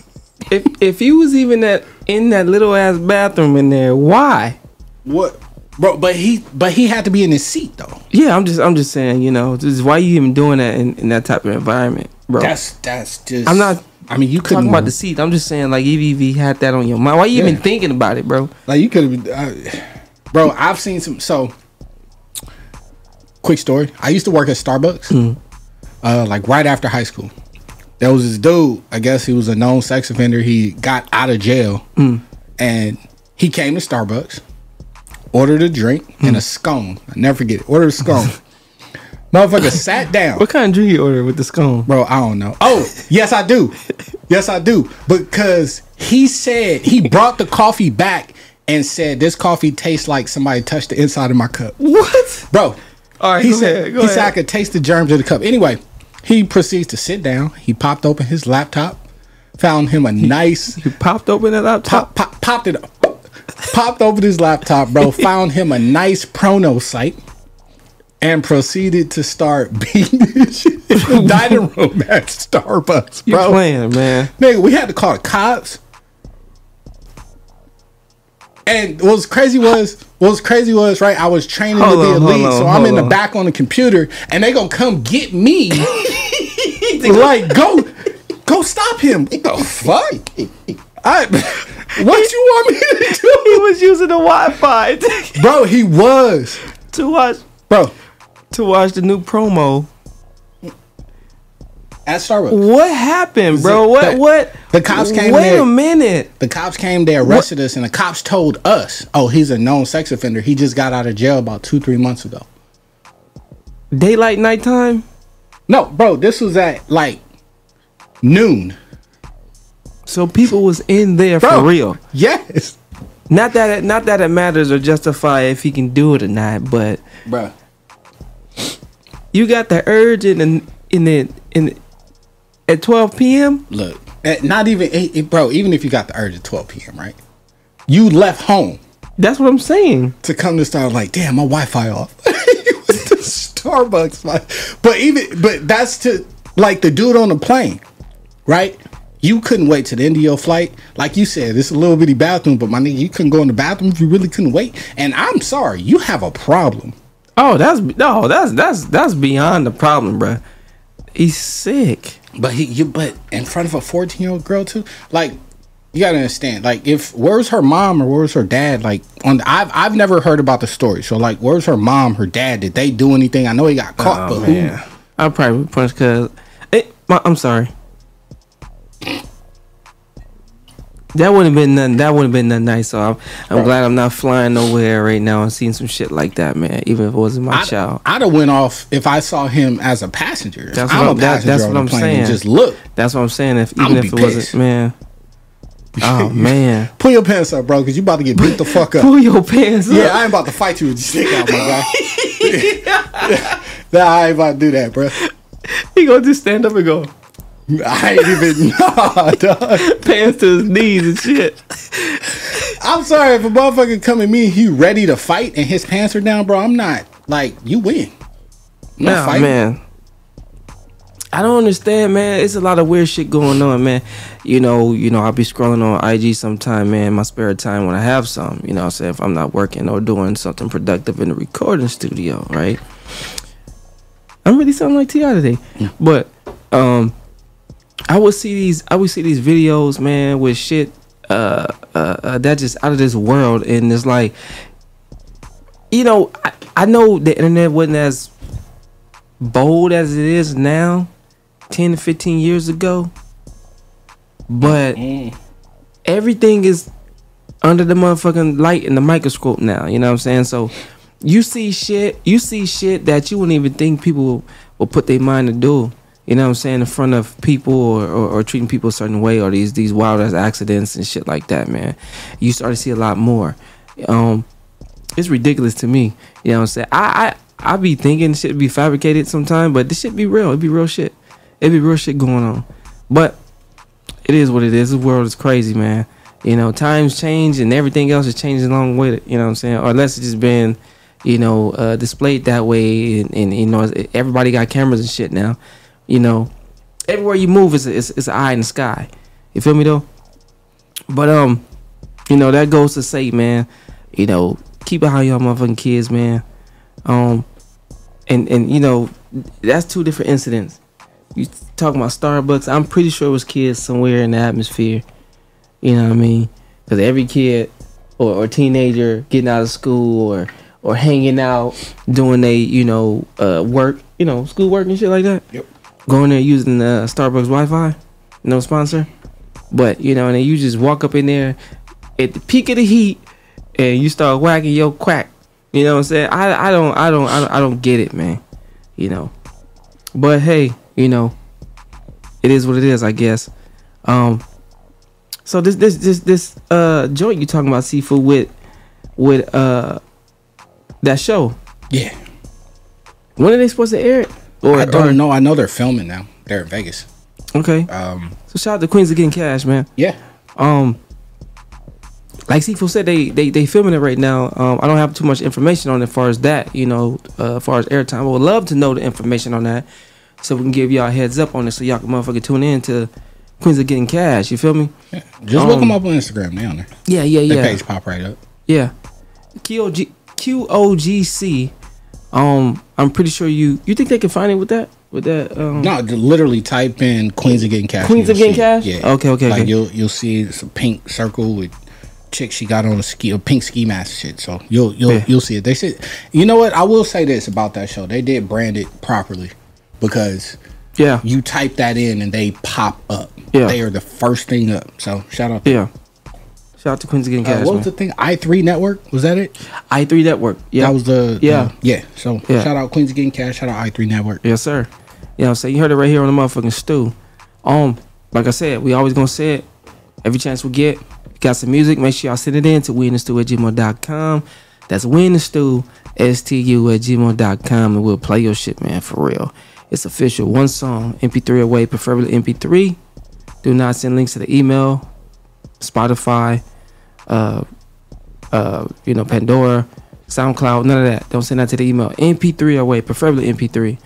Speaker 5: If if he was even that in that little ass bathroom in there, why?
Speaker 1: What, bro? But he but he had to be in his seat though.
Speaker 5: Yeah, I'm just I'm just saying, you know, just why you even doing that in, in that type of environment, bro?
Speaker 1: That's that's just.
Speaker 5: I'm not.
Speaker 1: I mean, you couldn't
Speaker 5: talking about the seat. I'm just saying, like, you- you had that on your mind, why you even thinking about it, bro?
Speaker 1: Like you could have, uh, bro. I've seen some. So, quick story. I used to work at Starbucks, uh, like right after high school. There was this dude. I guess he was a known sex offender. He got out of jail, mm. and he came to Starbucks, ordered a drink and a mm. scone. I never forget it. Ordered a scone. Motherfucker sat down.
Speaker 5: What kind of drink you order with the scone?
Speaker 1: Bro, I don't know. Oh, yes, I do. Yes, I do. Because he said he brought the coffee back and said this coffee tastes like somebody touched the inside of my cup.
Speaker 5: What?
Speaker 1: Bro,
Speaker 5: All right,
Speaker 1: he said,
Speaker 5: ahead,
Speaker 1: he said I could taste the germs of the cup. Anyway, he proceeds to sit down. He popped open his laptop, found him a nice.
Speaker 5: He popped open the laptop.
Speaker 1: Pop, pop, popped it. Up, Popped open his laptop, bro. found him a nice prono site. And proceeded to start beating this shit in the dining room at Starbucks,
Speaker 5: You
Speaker 1: bro.
Speaker 5: playing, man?
Speaker 1: Nigga, we had to call the cops. And what was crazy was what was crazy was right. I was training
Speaker 5: Hold
Speaker 1: to be
Speaker 5: on, on,
Speaker 1: so I'm in the back on the computer, and they gonna come get me. Like go, go stop him. What the fuck? I, what you want me to do?
Speaker 5: He was using the Wi-Fi,
Speaker 1: bro. He was
Speaker 5: to watch,
Speaker 1: bro,
Speaker 5: to watch the new promo
Speaker 1: at Starbucks.
Speaker 5: What happened, bro? What?
Speaker 1: The-
Speaker 5: what?
Speaker 1: The cops came.
Speaker 5: Wait
Speaker 1: there.
Speaker 5: a minute.
Speaker 1: The cops came. They arrested us, and the cops told us, "Oh, he's a known sex offender. He just got out of jail about two, three months ago."
Speaker 5: Daylight, nighttime.
Speaker 1: No, bro, this was at like noon.
Speaker 5: So people was in there
Speaker 1: Bro,
Speaker 5: for real.
Speaker 1: Yes,
Speaker 5: Not that it, not that it matters or justify if he can do it or not, but
Speaker 1: bro.
Speaker 5: you got the urge in the in the in the, at 12 p.m.
Speaker 1: Look, not even, eh, eh, bro. Even if you got the urge at twelve p.m., right? You left home
Speaker 5: That's what I'm saying.
Speaker 1: to come to start Like, damn, my Wi-Fi off. Starbucks. But even, but that's to like the dude on the plane, right? You couldn't wait to the end of your flight. Like you said, it's a little bitty bathroom, but my nigga, you couldn't go in the bathroom if you really couldn't wait. And I'm sorry, you have a problem.
Speaker 5: Oh, that's no, that's that's that's beyond the problem, bro. He's sick.
Speaker 1: But he, you, but in front of a 14 year old girl too. Like, you gotta understand. Like, if where's her mom or where's her dad? Like, on I've I've never heard about the story. So, like, where's her mom, her dad? Did they do anything? I know he got caught,
Speaker 5: Oh
Speaker 1: but
Speaker 5: man,
Speaker 1: who?
Speaker 5: I probably would punch my, I'm sorry. That wouldn't have been nothing. That wouldn't have been nothing nice. So I'm, I'm glad I'm not flying nowhere right now and seeing some shit like that, man. Even if it wasn't my
Speaker 1: I'd,
Speaker 5: child.
Speaker 1: I'd have went off if I saw him as a passenger.
Speaker 5: That's
Speaker 1: I'm
Speaker 5: what I'm, that, that's what I'm saying.
Speaker 1: Just look.
Speaker 5: That's what I'm saying. If even if it wasn't, man. Oh man.
Speaker 1: Pull your pants up, bro, because you about to get beat the fuck up.
Speaker 5: Pull your pants
Speaker 1: Yeah,
Speaker 5: up.
Speaker 1: Yeah, I ain't about to fight you with your stick out, my guy. nah, I ain't about to do that, bro.
Speaker 5: He gonna just stand up and go
Speaker 1: I ain't even nah, dog.
Speaker 5: pants to his knees and shit.
Speaker 1: I'm sorry if a motherfucker come at me, he ready to fight and his pants are down, bro. I'm not like you win. I'm not
Speaker 5: Nah,
Speaker 1: fighting.
Speaker 5: man. I don't understand, man. It's a lot of weird shit going on, man. You know, you know, I'll be scrolling on IG sometime, man, my spare time when I have some, you know I'm saying, if I'm not working or doing something productive in the recording studio, right? I'm really sounding like T.I. today. But um I would see these I would see these videos, man, with shit uh uh, uh that just out of this world and it's like you know, I, I know the internet wasn't as bold as it is now 10 to 15 years ago but everything is under the motherfucking light in the microscope now you know what i'm saying so you see shit you see shit that you wouldn't even think people will, will put their mind to do you know what i'm saying in front of people or, or, or treating people a certain way or these these wild ass accidents and shit like that man you start to see a lot more um it's ridiculous to me. You know what I'm saying? I I, I be thinking shit be fabricated sometime, but this shit be real. It be real shit. It be real shit going on. But it is what it is. The world is crazy, man. You know, times change and everything else is changing along with it. You know what I'm saying? Or unless it's just been, you know, uh, displayed that way, and, and you know, everybody got cameras and shit now. You know, everywhere you move is is an eye in the sky. You feel me though? But um, you know that goes to say, man, you know, keep an eye on motherfucking kids, man. Um, and and you know, that's two different incidents. You talking about Starbucks? I'm pretty sure it was kids somewhere in the atmosphere. You know what I mean? Because every kid or, or teenager getting out of school or or hanging out doing they you know uh work you know school work and shit like that.
Speaker 1: Yep.
Speaker 5: Going there using the Starbucks Wi-Fi, no sponsor. But you know, and then you just walk up in there at the peak of the heat and you start whacking your quack. You know what I'm saying? I I don't I don't I don't, I don't get it, man. You know. But hey, you know, it is what it is, I guess. Um so this this this this uh joint you talking about Sifu with with uh that show.
Speaker 1: Yeah.
Speaker 5: When are they supposed to air it? Or,
Speaker 1: I don't
Speaker 5: or-
Speaker 1: know. I know they're filming now. They're in Vegas.
Speaker 5: Okay.
Speaker 1: Um.
Speaker 5: So shout out to Queens of Getting Cash, man.
Speaker 1: Yeah.
Speaker 5: Um. Like Sifu said, they they they filming it right now. Um, I don't have too much information on it as far as that, you know, uh, as far as airtime. I would love to know the information on that, so we can give y'all a heads up on it, so y'all can motherfucking tune in to Queens of Getting Cash. You feel me? Yeah.
Speaker 1: Just
Speaker 5: Um,
Speaker 1: look them up on Instagram. They on there.
Speaker 5: Yeah, yeah,
Speaker 1: Their
Speaker 5: yeah.
Speaker 1: page pop right up.
Speaker 5: Yeah. QOG QOGC. Um, I'm pretty sure you you think they can find it with that with that. Um,
Speaker 1: No, literally type in Queens of Getting Cash.
Speaker 5: Queens of Getting
Speaker 1: see.
Speaker 5: Cash?
Speaker 1: Yeah.
Speaker 5: Okay, okay,
Speaker 1: Like
Speaker 5: okay.
Speaker 1: you'll you'll see it's a pink circle with chick she got on a ski a pink ski mask shit. So you'll you'll
Speaker 5: Yeah.
Speaker 1: you'll see it. They said you know what? I will say this about that show. They did brand it properly because
Speaker 5: yeah,
Speaker 1: you type that in and they pop up.
Speaker 5: Yeah.
Speaker 1: They are the first thing up. So shout out to
Speaker 5: Yeah. Shout out to Queens Getting
Speaker 1: Uh, what was the thing? I three network was that it?
Speaker 5: I three network. Yeah,
Speaker 1: that was the
Speaker 5: yeah
Speaker 1: yeah. So
Speaker 5: Yeah.
Speaker 1: shout out Queens Getting Cash. Shout out I three network.
Speaker 5: Yes, sir. You know what I'm saying? You heard it right here on the motherfucking stew. Um, like I said, we always gonna say it. Every chance we get, got some music, make sure y'all send it in to we the stew at gmail.com. That's we in the stew, S-T-U at gmail.com, and we'll play your shit, man, for real. It's official. One song, MP3 away, preferably MP3. Do not send links to the email, Spotify, uh, uh, you know, Pandora, SoundCloud, none of that. Don't send that to the email. MP3 away, preferably MP3.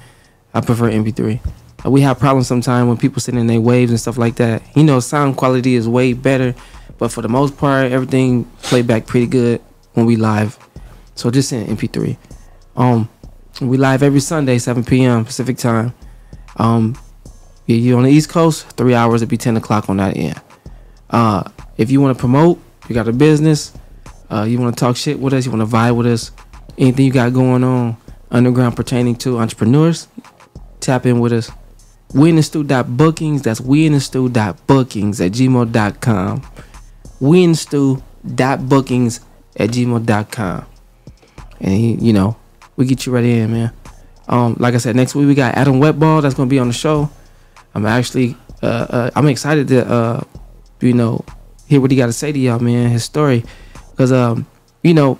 Speaker 5: I prefer MP3. Uh, we have problems sometimes when people send in their waves and stuff like that. You know, sound quality is way better, but for the most part, everything play back pretty good when we live. So just send MP3. Um, we live every Sunday, 7 p.m. Pacific time. Um, yeah, you on the East Coast, three hours. It'd be 10 o'clock on that end. Uh, if you want to promote, you got a business, uh, you want to talk shit with us, you want to vibe with us, anything you got going on underground pertaining to entrepreneurs, tap in with us. We in the bookings. That's we in the bookings at gmail.com. We in the bookings at gmail.com. And you know, we get you right in, man. Um, like I said, next week we got Adam Wetball that's gonna be on the show. I'm actually uh, uh I'm excited to uh you know hear what he got to say to y'all, man, his story. Cause um, you know,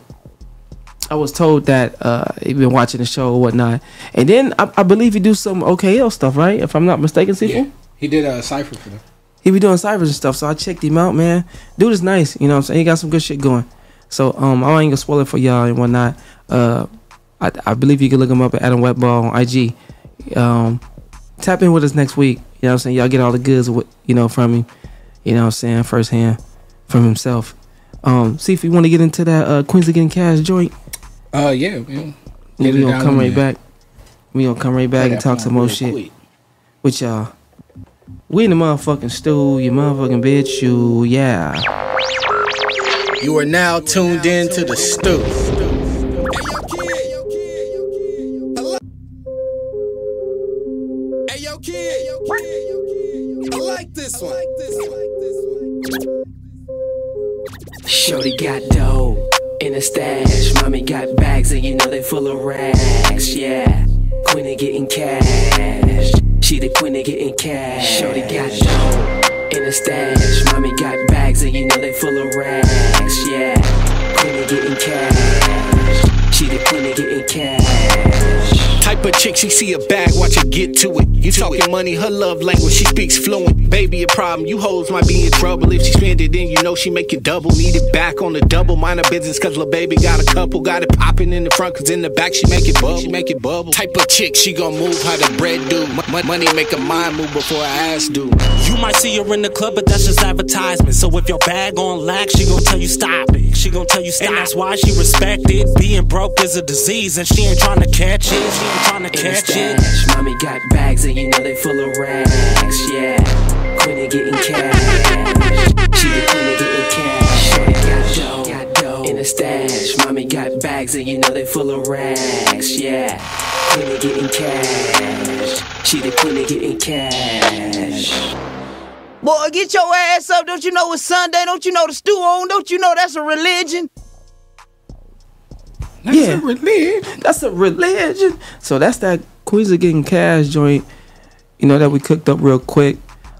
Speaker 5: I was told that uh he been watching the show or whatnot. And then I, I believe he do some OKL stuff, right? If I'm not mistaken, Sequel?
Speaker 1: He did a cipher for them.
Speaker 5: He be doing ciphers and stuff, so I checked him out, man. Dude is nice, you know what I'm saying? He got some good shit going. So um I ain't gonna spoil it for y'all and whatnot. Uh I, I believe you can look him up at Adam Wetball on IG. Um tap in with us next week. You know what I'm saying? Y'all get all the goods you know from him. You know what I'm saying, firsthand from himself. Um see if you want to get into that uh Queens of Getting Cash joint.
Speaker 1: Uh yeah, yeah.
Speaker 5: We
Speaker 1: Get it
Speaker 5: gonna come right
Speaker 1: there.
Speaker 5: back. We gonna come right back and talk some more shit
Speaker 1: quick.
Speaker 5: with y'all. We in the motherfucking stew, you motherfucking bitch, you yeah.
Speaker 1: You are now tuned in to the stew.
Speaker 24: This one.
Speaker 3: Shorty got dough in a stash. Mommy got bags and you know they full of racks. Yeah, queen of getting cash. She the queen of getting cash. Shorty got dough in a stash. Mommy got bags and you know they full of racks. Yeah, queen of getting cash. She the queen of getting cash.
Speaker 25: Type of chick, she see a bag, watch her get to it. You talking money, her love language, she speaks fluent. Baby, a problem, you hoes might be in trouble. If she spend it, then you know she make it double. Need it back on the double. Mind her business, cause lil' baby got a couple. Got it popping in the front, cause in the back she make it bubble. She make it bubble. Type of chick, she gon' move how the bread do. M- money make her mind move before her ass do.
Speaker 26: You might see her in the club, but that's just advertisement. So if your bag on lack, she gon' tell you stop it. She gon' tell you stop. And that's why she respected. Being broke is a disease, and she ain't trying to catch it. She ain't trying to
Speaker 3: in a
Speaker 26: catch it.
Speaker 3: stash. Mommy got bags and you know they full of racks. Yeah, queen of getting cash. She the queen of getting cash. Shorty got dough, got dough in a stash. Mommy got bags and you know they full of racks. Yeah, queen of getting cash. She the queen of getting cash.
Speaker 27: Boy, get your ass up. Don't you know it's Sunday? Don't you know the stew on? Don't you know that's a religion?
Speaker 5: That's yeah. a religion. That's a religion. So that's that Queens of Getting Cash joint, you know, that we cooked up real quick.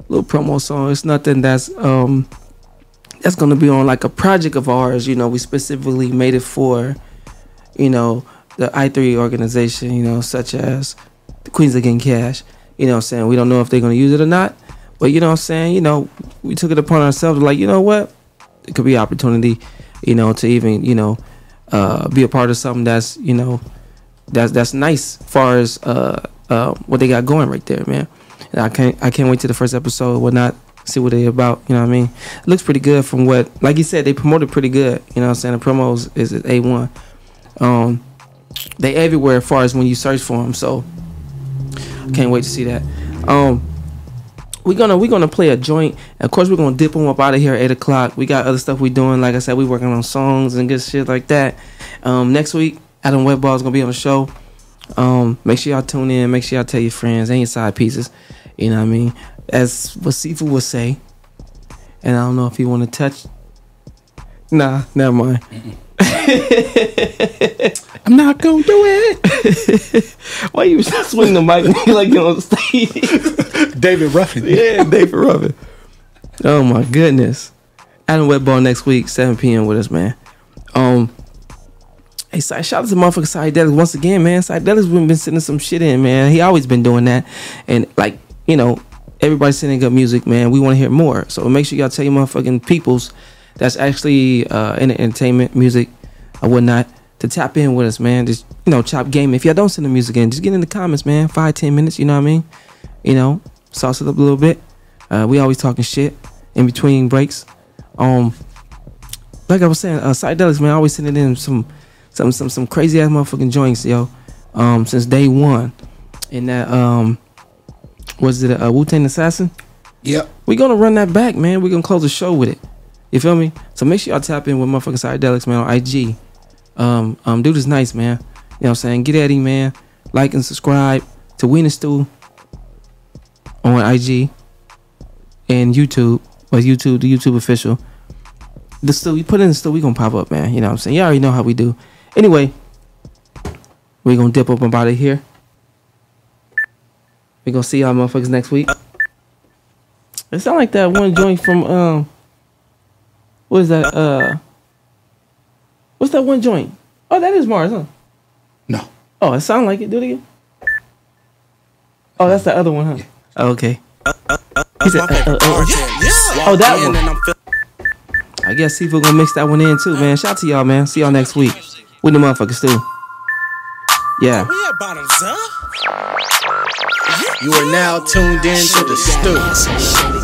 Speaker 5: Little promo song. It's nothing that's um that's gonna be on like a project of ours, you know, we specifically made it for, you know, the i3 organization, you know, such as the Queens of Getting Cash. You know what I'm saying? We don't know if they're going to use it or not. But you know what I'm saying? You know, we took it upon ourselves, like, you know what? It could be opportunity, you know, to even, you know, uh, be a part of something that's, you know, that's that's nice far as uh, uh, what they got going right there, man. And I can't I can't wait to the first episode, whatnot, see what they about. You know what I mean? It looks pretty good from what, like you said, they promoted pretty good. You know what I'm saying? The promos is A1. Um, they everywhere as far as when you search for them. So I can't wait to see that. Um, we're gonna we're gonna play a joint. Of course, we're gonna dip them up out of here at eight o'clock. We got other stuff we doing. Like I said, we working on songs and good shit like that. Um, next week, Adam Webball is gonna be on the show. Um, make sure y'all tune in. Make sure y'all tell your friends and your side pieces. You know what I mean? As what Sifu would say. And I don't know if you want to touch. Nah, never mind. I'm not gonna do it. Why you swing the mic like you're on stage?
Speaker 1: David Ruffin.
Speaker 5: Yeah, David Ruffin. Oh my goodness. Adam Webball next week, 7 p.m. with us, man. Um, hey, Si- shout out to motherfucker Psychedelics once again, man. Psychedelics been, been sending some shit in, man. He always been doing that, and like you know, everybody's sending good music, man. We want to hear more, so make sure y'all tell your motherfucking peoples that's actually uh, in the entertainment, music, or whatnot to tap in with us, man. Just you know, chop game. If y'all don't send the music in, just get in the comments, man. Five, ten minutes, you know what I mean? You know, sauce it up a little bit. Uh, we always talking shit in between breaks. Um, like I was saying, uh, psychedelics, man, I always sending in some, some, some, some crazy ass motherfucking joints, yo. Um, since day one, and that um, was it a Wu Tang Assassin?
Speaker 1: Yep.
Speaker 5: We gonna run that back, man. We gonna close the show with it. You feel me? So make sure y'all tap in with motherfucking psychedelics, man, on IG. Um, um, dude is nice, man. You know what I'm saying? Get at him, man. Like and subscribe to Wiener Stew on IG and YouTube or YouTube, the YouTube official. The still you put in the still, we gonna pop up, man. You know what I'm saying? You already know how we do. Anyway, we gonna dip up about it here. We gonna see y'all motherfuckers next week. It sound like that one joint from um what is that? Uh what's that one joint? Oh, that is Mars, huh?
Speaker 1: No.
Speaker 5: Oh, it sound like it. Do it again. Oh, that's the other one, huh? Oh, okay. He said, uh, uh, uh, uh. Oh, that one. I guess people gonna mix that one in too, man. Shout out to y'all, man. See y'all next week. With the motherfuckers too. Yeah.
Speaker 10: You are now tuned in to the stew.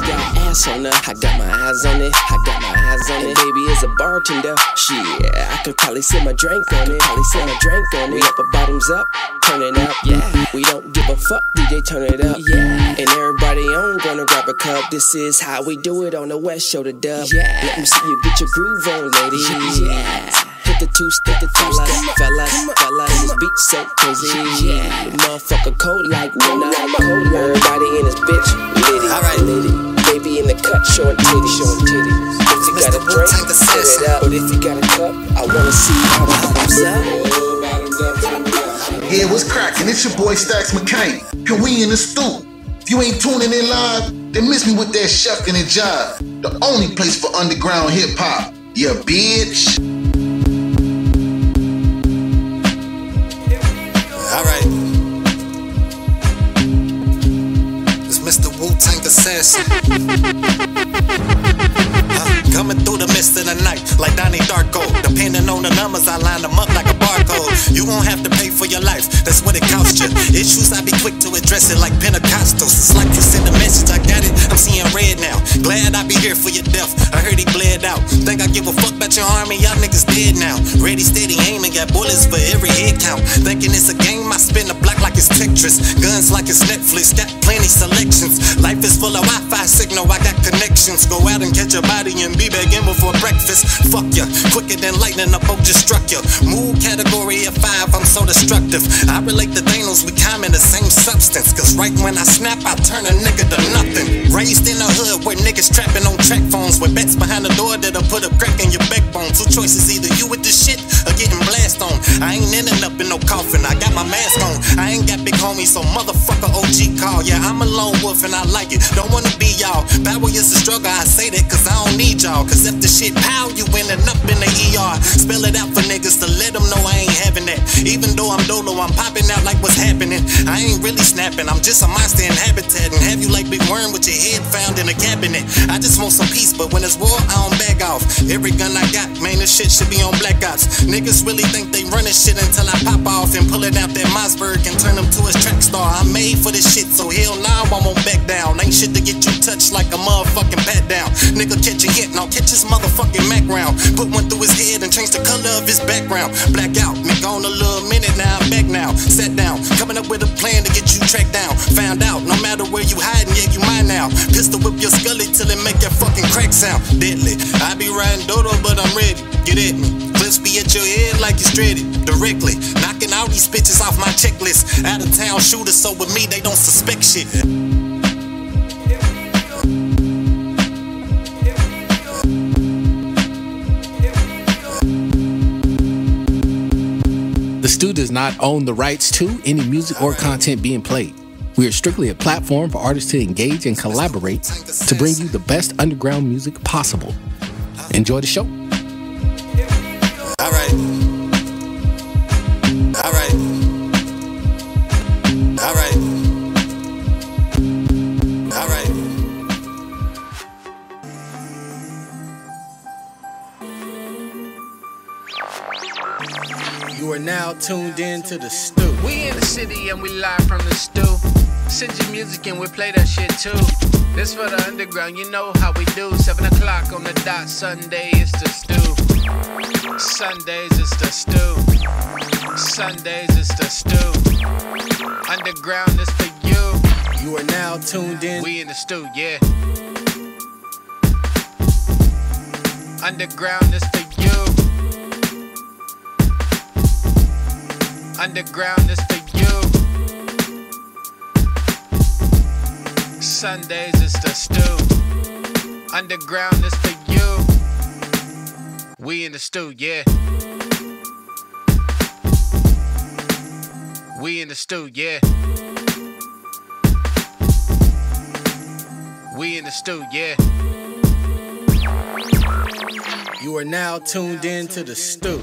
Speaker 3: On her. I got my eyes on it. I got my eyes on it. Baby is a bartender. Shit, I could probably sit my drink on it. Probably sit my drink on it. We up a bottoms up, turn it up. Yeah, we don't give a fuck. DJ, turn it up. Yeah, and everybody on gonna grab a cup. This is how we do it on the West Show. The dub. Yeah, let me see you get your groove on, ladies. Yeah. Hit the two stick the two step, fellas, fellas. This beat so crazy. Yeah, the motherfucker cold like when I'm cold. Everybody in this bitch, litty, alright, litty. Baby in the cut, showing titty, showing titty. If you got a drink, pour it up. But if you got a cup, I wanna see how the bottoms up.
Speaker 13: Yeah, what's cracking? It's your boy Stacks McCain. And we in the stoop. If you ain't tuning in live, then miss me with that shucking and jive. The only place for underground hip hop. Yeah, bitch.
Speaker 17: Uh, coming through the mist of the night like Donnie Darko. Depending on the numbers, I line them up like a barcode. You won't have to pay for your life, that's what it costs you. Issues, I be quick to address it like Pentecostals. It's like you send a message, I got it, I'm seeing red now. Glad I be here for your death, I heard he bled out. Think I give a fuck about your army, y'all niggas dead now. Ready, steady, aiming, got bullets for every head count. Thinking it's a like it's Tetris. Guns like it's Netflix, got plenty selections. Life is full of Wi Fi signal, I got connections. Go out and catch a body and be back in before breakfast. Fuck ya, quicker than lightning, a boat just struck ya. Mood category of five, I'm so destructive. I relate to Thanos, we common the same substance. Cause right when I snap, I turn a nigga to nothing. Raised in a hood where niggas trapping on track phones with bets behind the door that'll put a crack in your backbone. Two choices, either you with the shit or getting blast on. I ain't ending up in no coffin, I got my mask on. I ain't got big homies, so motherfucker OG call. Yeah, I'm a lone wolf and I like it. Don't wanna be y'all. Power is struggle, I say that cause I don't need y'all. Cause if the shit pow, you ending up in the ER. Spell it out for niggas to let them know I ain't having that. Even though I'm dolo, I'm popping out like what's happening. I ain't really snapping, I'm just a monster in habitat. And have you like Big Worm with your head found in a cabinet. I just want some peace, but when it's war, I don't back off. Every gun I got, man, this shit should be on black ops. Niggas really think they running shit until I pop off and pull it out that Mossberg and turn them to a track star. I'm made for this shit, so hell nah, I won't back down. Ain't shit to get you touched like a motherfucking pat down. Nigga catch a hit, and I'll catch his motherfucking Mac. Put one through his head and change the color of his background. Black out, nigga on a little minute, now I'm back now. Sat down, coming up with a plan to get you tracked down. Found out, no matter where you hiding, yeah, you mine now. Pistol whip your scully till it make that fucking crack sound. Deadly. I be riding dodo, but I'm ready. Get at me. Clips be at your head like it's dreaded. Directly. Knocking all these bitches off my checklist. Out of town shooters, so with me, they don't suspect shit.
Speaker 1: Stew does not own the rights to any music or content being played. We are strictly a platform for artists to engage and collaborate to bring you the best underground music possible. Enjoy the show.
Speaker 28: Tuned in to the stew.
Speaker 10: We in the city and we live from the stew. Send your music and we play that shit too. This for the underground, you know how we do. Seven o'clock on the dot, Sunday is the stew. Sundays is the stew. Sundays is the stew. Underground is for you.
Speaker 28: You are now tuned in.
Speaker 10: We in the stew, yeah. Underground is for Underground is for you. Sundays is the stew. Underground is for you. We in the stew, yeah. We in the stew, yeah. We in the stew, yeah.
Speaker 28: You are now tuned in to the stew.